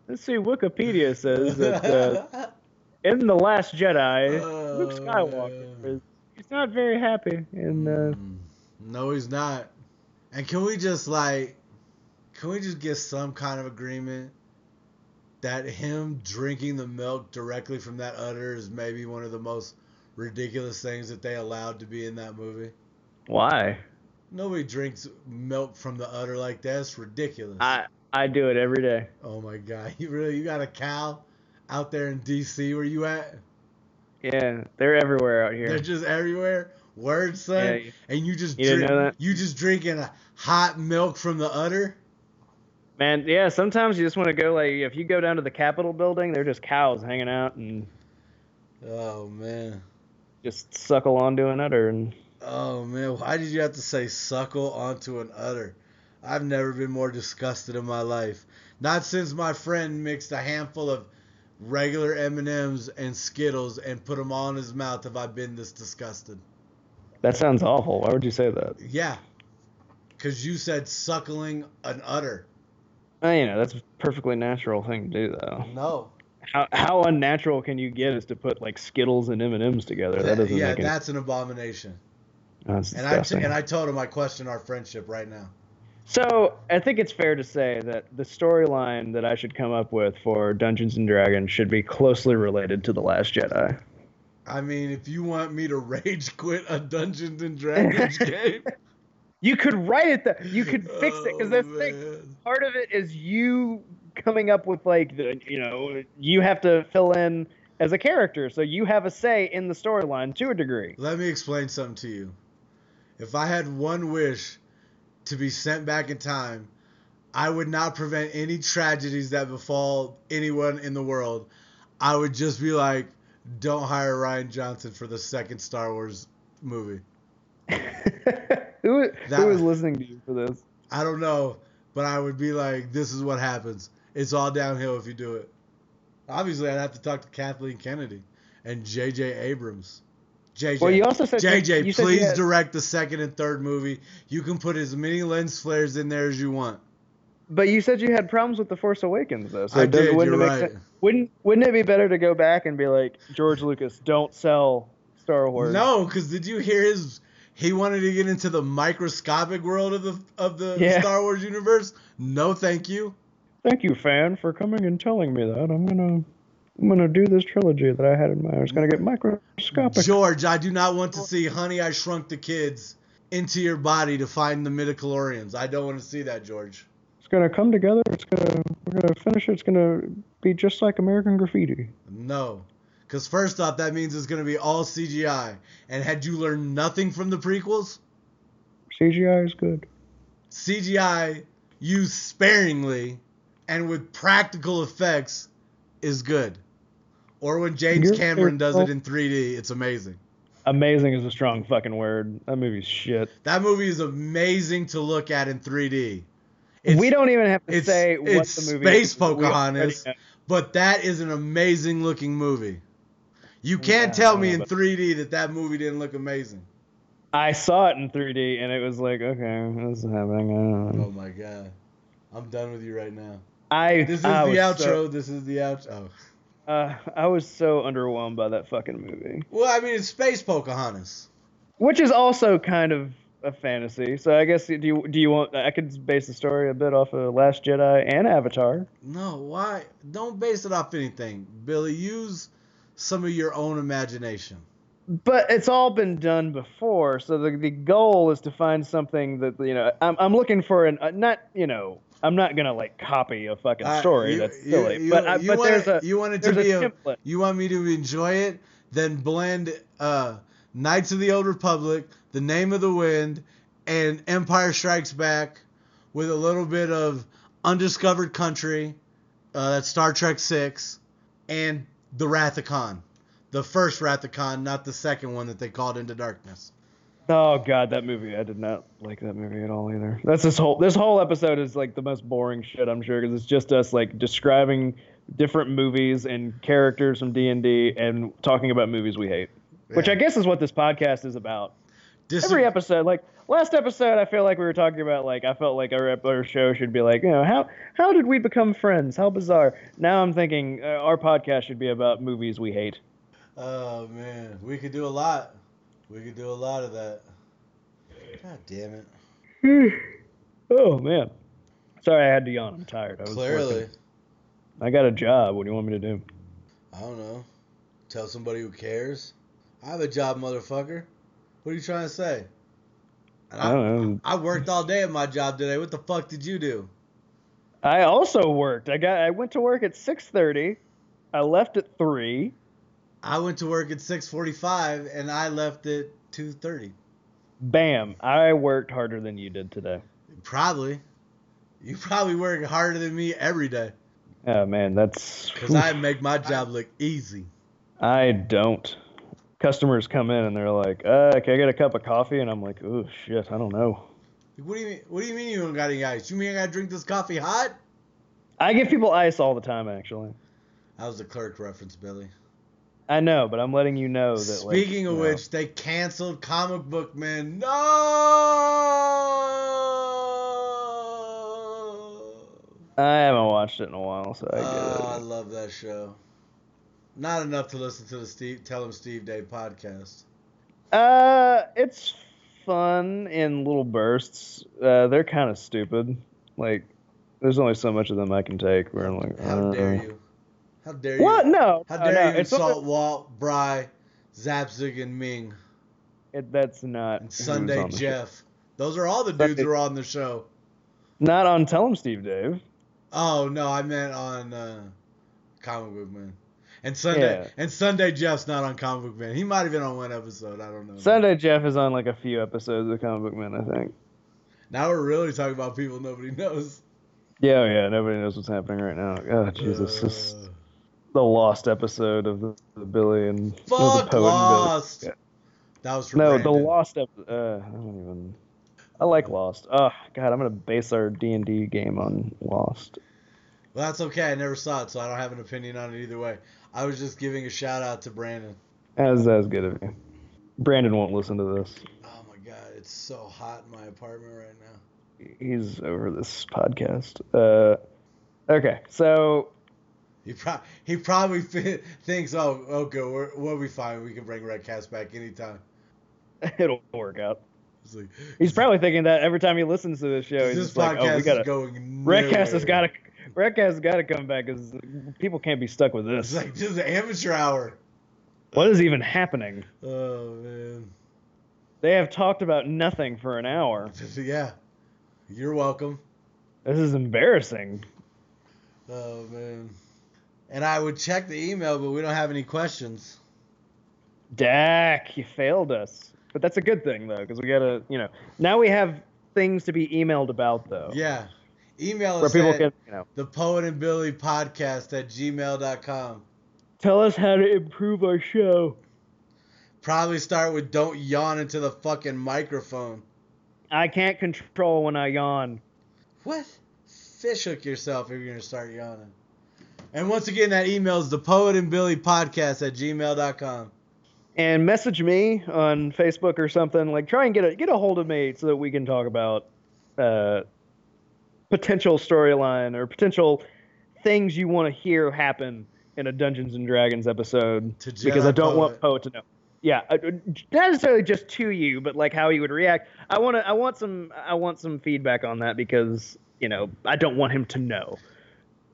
Let's see. Wikipedia says that uh, [laughs] in the Last Jedi, Luke Oh, Skywalker is he's not very happy, and uh, Mm, no, he's not. And can we just like, can we just get some kind of agreement that him drinking the milk directly from that udder is maybe one of the most ridiculous things that they allowed to be in that movie? why? Nobody drinks milk from the udder like that. It's ridiculous. I I do it every day. oh my god, [laughs] you really you got a cow out there in D.C. where you at? Yeah, they're everywhere out here. They're just everywhere. Word, son. Yeah, you- and you just you drink, you just drinking a hot milk from the udder. Man, yeah. Sometimes you just want to go like if you go down to the Capitol building, they're just cows hanging out and Oh man. just suckle onto an udder and Oh man. Why did you have to say suckle onto an udder? I've never been more disgusted in my life. Not since my friend mixed a handful of regular M&Ms and Skittles and put them all in his mouth have I've been this disgusted. that sounds awful. Why would you say that? Yeah. Cause you said suckling an udder. Uh, you know, that's a perfectly natural thing to do, though. No. How how unnatural can you get is to put like Skittles and M and M's together? That doesn't yeah, make any. that's an abomination. That's And I, t- disgusting. and I told him I question our friendship right now. So I think it's fair to say that the storyline that I should come up with for Dungeons and Dragons should be closely related to the Last Jedi. I mean, if you want me to rage quit a Dungeons and Dragons [laughs] game, You could write it. Th- you could fix it because oh, thing. Part of it is you coming up with like the you know you have to fill in as a character, so you have a say in the storyline to a degree. Let me explain something to you. If I had one wish to be sent back in time, I would not prevent any tragedies that befall anyone in the world. I would just be like, don't hire Rian Johnson for the second Star Wars movie. [laughs] who That- who listening to you for this? I don't know, but I would be like, this is what happens. It's all downhill if you do it. Obviously, I'd have to talk to Kathleen Kennedy and J.J. Abrams. JJ, Well, you also said JJ, you you please had- direct the second and third movie. You can put as many lens flares in there as you want. But you said you had problems with the Force Awakens, though. So I does- did. Wouldn't You're right. sense? Wouldn't Wouldn't it be better to go back and be like George Lucas, don't sell Star Wars? No, because did you hear his? He wanted to get into the microscopic world of the of the Yeah. Star Wars universe. No, thank you. Thank you, fan, for coming and telling me that. I'm gonna I'm gonna do this trilogy that I had in mind. It's gonna get microscopic. George, I do not want to see Honey I Shrunk the Kids into your body to find the midichlorians. I don't want to see that, George. It's gonna come together. It's gonna we're gonna finish it. It's gonna be just like American Graffiti. No. Because first off, that means it's going to be all CGI. And had you learned nothing from the prequels, CGI is good. CGI used sparingly and with practical effects is good. Or when James Cameron does it in 3D, it's amazing. Amazing is a strong fucking word. That movie's shit. That movie is amazing to look at in 3D. It's- we don't even have to it's- say what it's the movie Space is. Pocahontas. But that is an amazing looking movie. You can't tell me in 3D that that movie didn't look amazing. I saw it in 3D and it was like, okay, this is happening. I don't know. Oh my god. I'm done with you right now. I This is I the outro. so- this is the outro. Oh. Uh, I was so underwhelmed by that fucking movie, Well, I mean, it's Space Pocahontas. which is also kind of a fantasy. So I guess do you do you want? I could base the story a bit off of Last Jedi and Avatar. No, why? Don't base it off anything. Billy, use some of your own imagination. But it's all been done before, so the, the goal is to find something that you know. I'm I'm looking for an uh, not you know. I'm not gonna like copy a fucking Uh, story you- that's silly, you- but I, you but there's a you want it to be a a, you want me to enjoy it, then blend uh, Knights of the Old Republic, The Name of the Wind, and Empire Strikes Back with a little bit of Undiscovered Country, uh, that's Star Trek Six, and The Wrath of Khan, the first Wrath of Khan, not the second one that they called Into Darkness. Oh god, that movie! I did not like that movie at all either. That's this whole this whole episode is like the most boring shit I'm sure because it's just us like describing different movies and characters from D and D and talking about movies we hate, which I guess is what this podcast is about. Dis- Every episode, like last episode, I feel like we were talking about like I felt like our, our show should be like you know how how did we become friends? How bizarre. Now I'm thinking uh, our podcast should be about movies we hate. Oh man, we could do a lot. We could do a lot of that. God damn it. Hmm. oh man, sorry I had to yawn. I'm tired. I was Clearly. working. I got a job. What do you want me to do? I don't know. Tell somebody who cares. I have a job, motherfucker. What are you trying to say? And I don't know. I worked all day at my job today. What the fuck did you do? I also worked. I got. I went to work at 6:30. I left at three. I went to work at 6:45 and I left at 2:30. Bam! I worked harder than you did today. Probably. You probably work harder than me every day Oh man, that's. because I make my job look easy. I don't. Customers come in and they're like, "Uh, can I get a cup of coffee?" And I'm like, "Oh shit, I don't know." What do you mean? What do you mean you don't got any ice? You mean I gotta drink this coffee hot? I give people ice all the time, actually. That was a clerk reference, Billy. I know, but I'm letting you know that. like, Speaking of you know, which, they canceled Comic Book Man. No. I haven't watched it in a while, so I get Oh, I love that show. Not enough to listen to the Steve Tell 'em Steve Dave podcast. Uh, it's fun in little bursts. Uh, they're kind of stupid. Like, there's only so much of them I can take. Where I'm like, How dare you? How dare you? What? No. How dare no. you It's insult only- Walt, Bry, Zapcic, and Ming, it, that's not. and Sunday on the show. Jeff? Those are all the dudes Sunday- who are on the show. Not on Tell 'em Steve Dave. Oh no, I meant on uh, Comic Book Man. And Sunday Yeah. and Sunday Jeff's not on Comic Book Man. He might have been on one episode. I don't know. Sunday Jeff is on like a few episodes of Comic Book Man, I think. Now we're really talking about people nobody knows. Yeah, yeah. Nobody knows what's happening right now. Oh Jesus, this Uh, the lost episode of the, the Billy and no, the fuck poet. Lost. Yeah. That was No, the lost episode. Uh, I don't even. I like Lost. Oh God, I'm gonna base our D and D game on Lost. Well, that's okay. I never saw it, so I don't have an opinion on it either way. I was just giving a shout out to Brandon. As that's good of you. Brandon won't listen to this. Oh my god, it's so hot in my apartment right now. He's over this podcast. Uh, okay, so He, pro- he probably [laughs] thinks, oh, okay, we're, we'll be fine. We can bring Redcast back anytime. [laughs] it'll work out. Like, He's probably thinking that every time he listens to this show, he's this just like, "Oh, we gotta." is going Redcast has got to. Redcast has got to come back because people can't be stuck with this. It's like this is amateur hour. What is even happening? Oh man. They have talked about nothing for an hour. [laughs] Yeah. You're welcome. This is embarrassing. Oh man. And I would check the email, but we don't have any questions. Dak, you failed us. But that's a good thing though, because we gotta, you know, now we have things to be emailed about though. Yeah. Email us people at can, you know, the poet and Billy podcast at gmail.com. tell us how to improve our show. Probably start with don't yawn into the fucking microphone. I can't control when I yawn. What? Fish hook yourself if you're gonna start yawning. And once again, that email is the poet and Billy podcast at gmail.com. And message me on Facebook or something. Like, try and get a get a hold of me so that we can talk about uh, potential storyline or potential things you want to hear happen in a Dungeons and Dragons episode. Because I don't want Poet. Poe to know. Yeah, uh, uh, not necessarily just to you, but like how he would react. I want to. I want some. I want some feedback on that because you know I don't want him to know.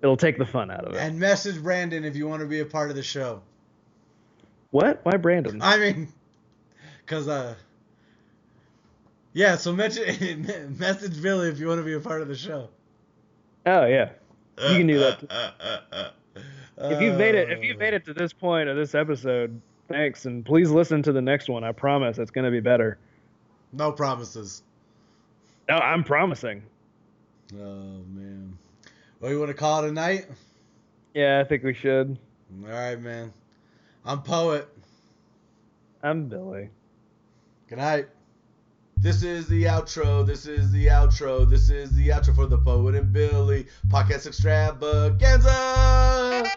It'll take the fun out of it. And message Brandon if you want to be a part of the show. what? Why Brandon? I mean, cause uh, yeah. So mention [laughs] message Billy if you want to be a part of the show. Oh yeah. You can do that too. [laughs] If you've made it, if Uh, you've made it to this point of this episode, thanks, and please listen to the next one. I promise it's going to be better. no promises. No, I'm promising. Oh man. Well, you want to call it a night? Yeah, I think we should. All right, man. I'm poet. I'm Billy. Good night. This is the outro. This is the outro. This is the outro for the poet and Billy podcast extravaganza.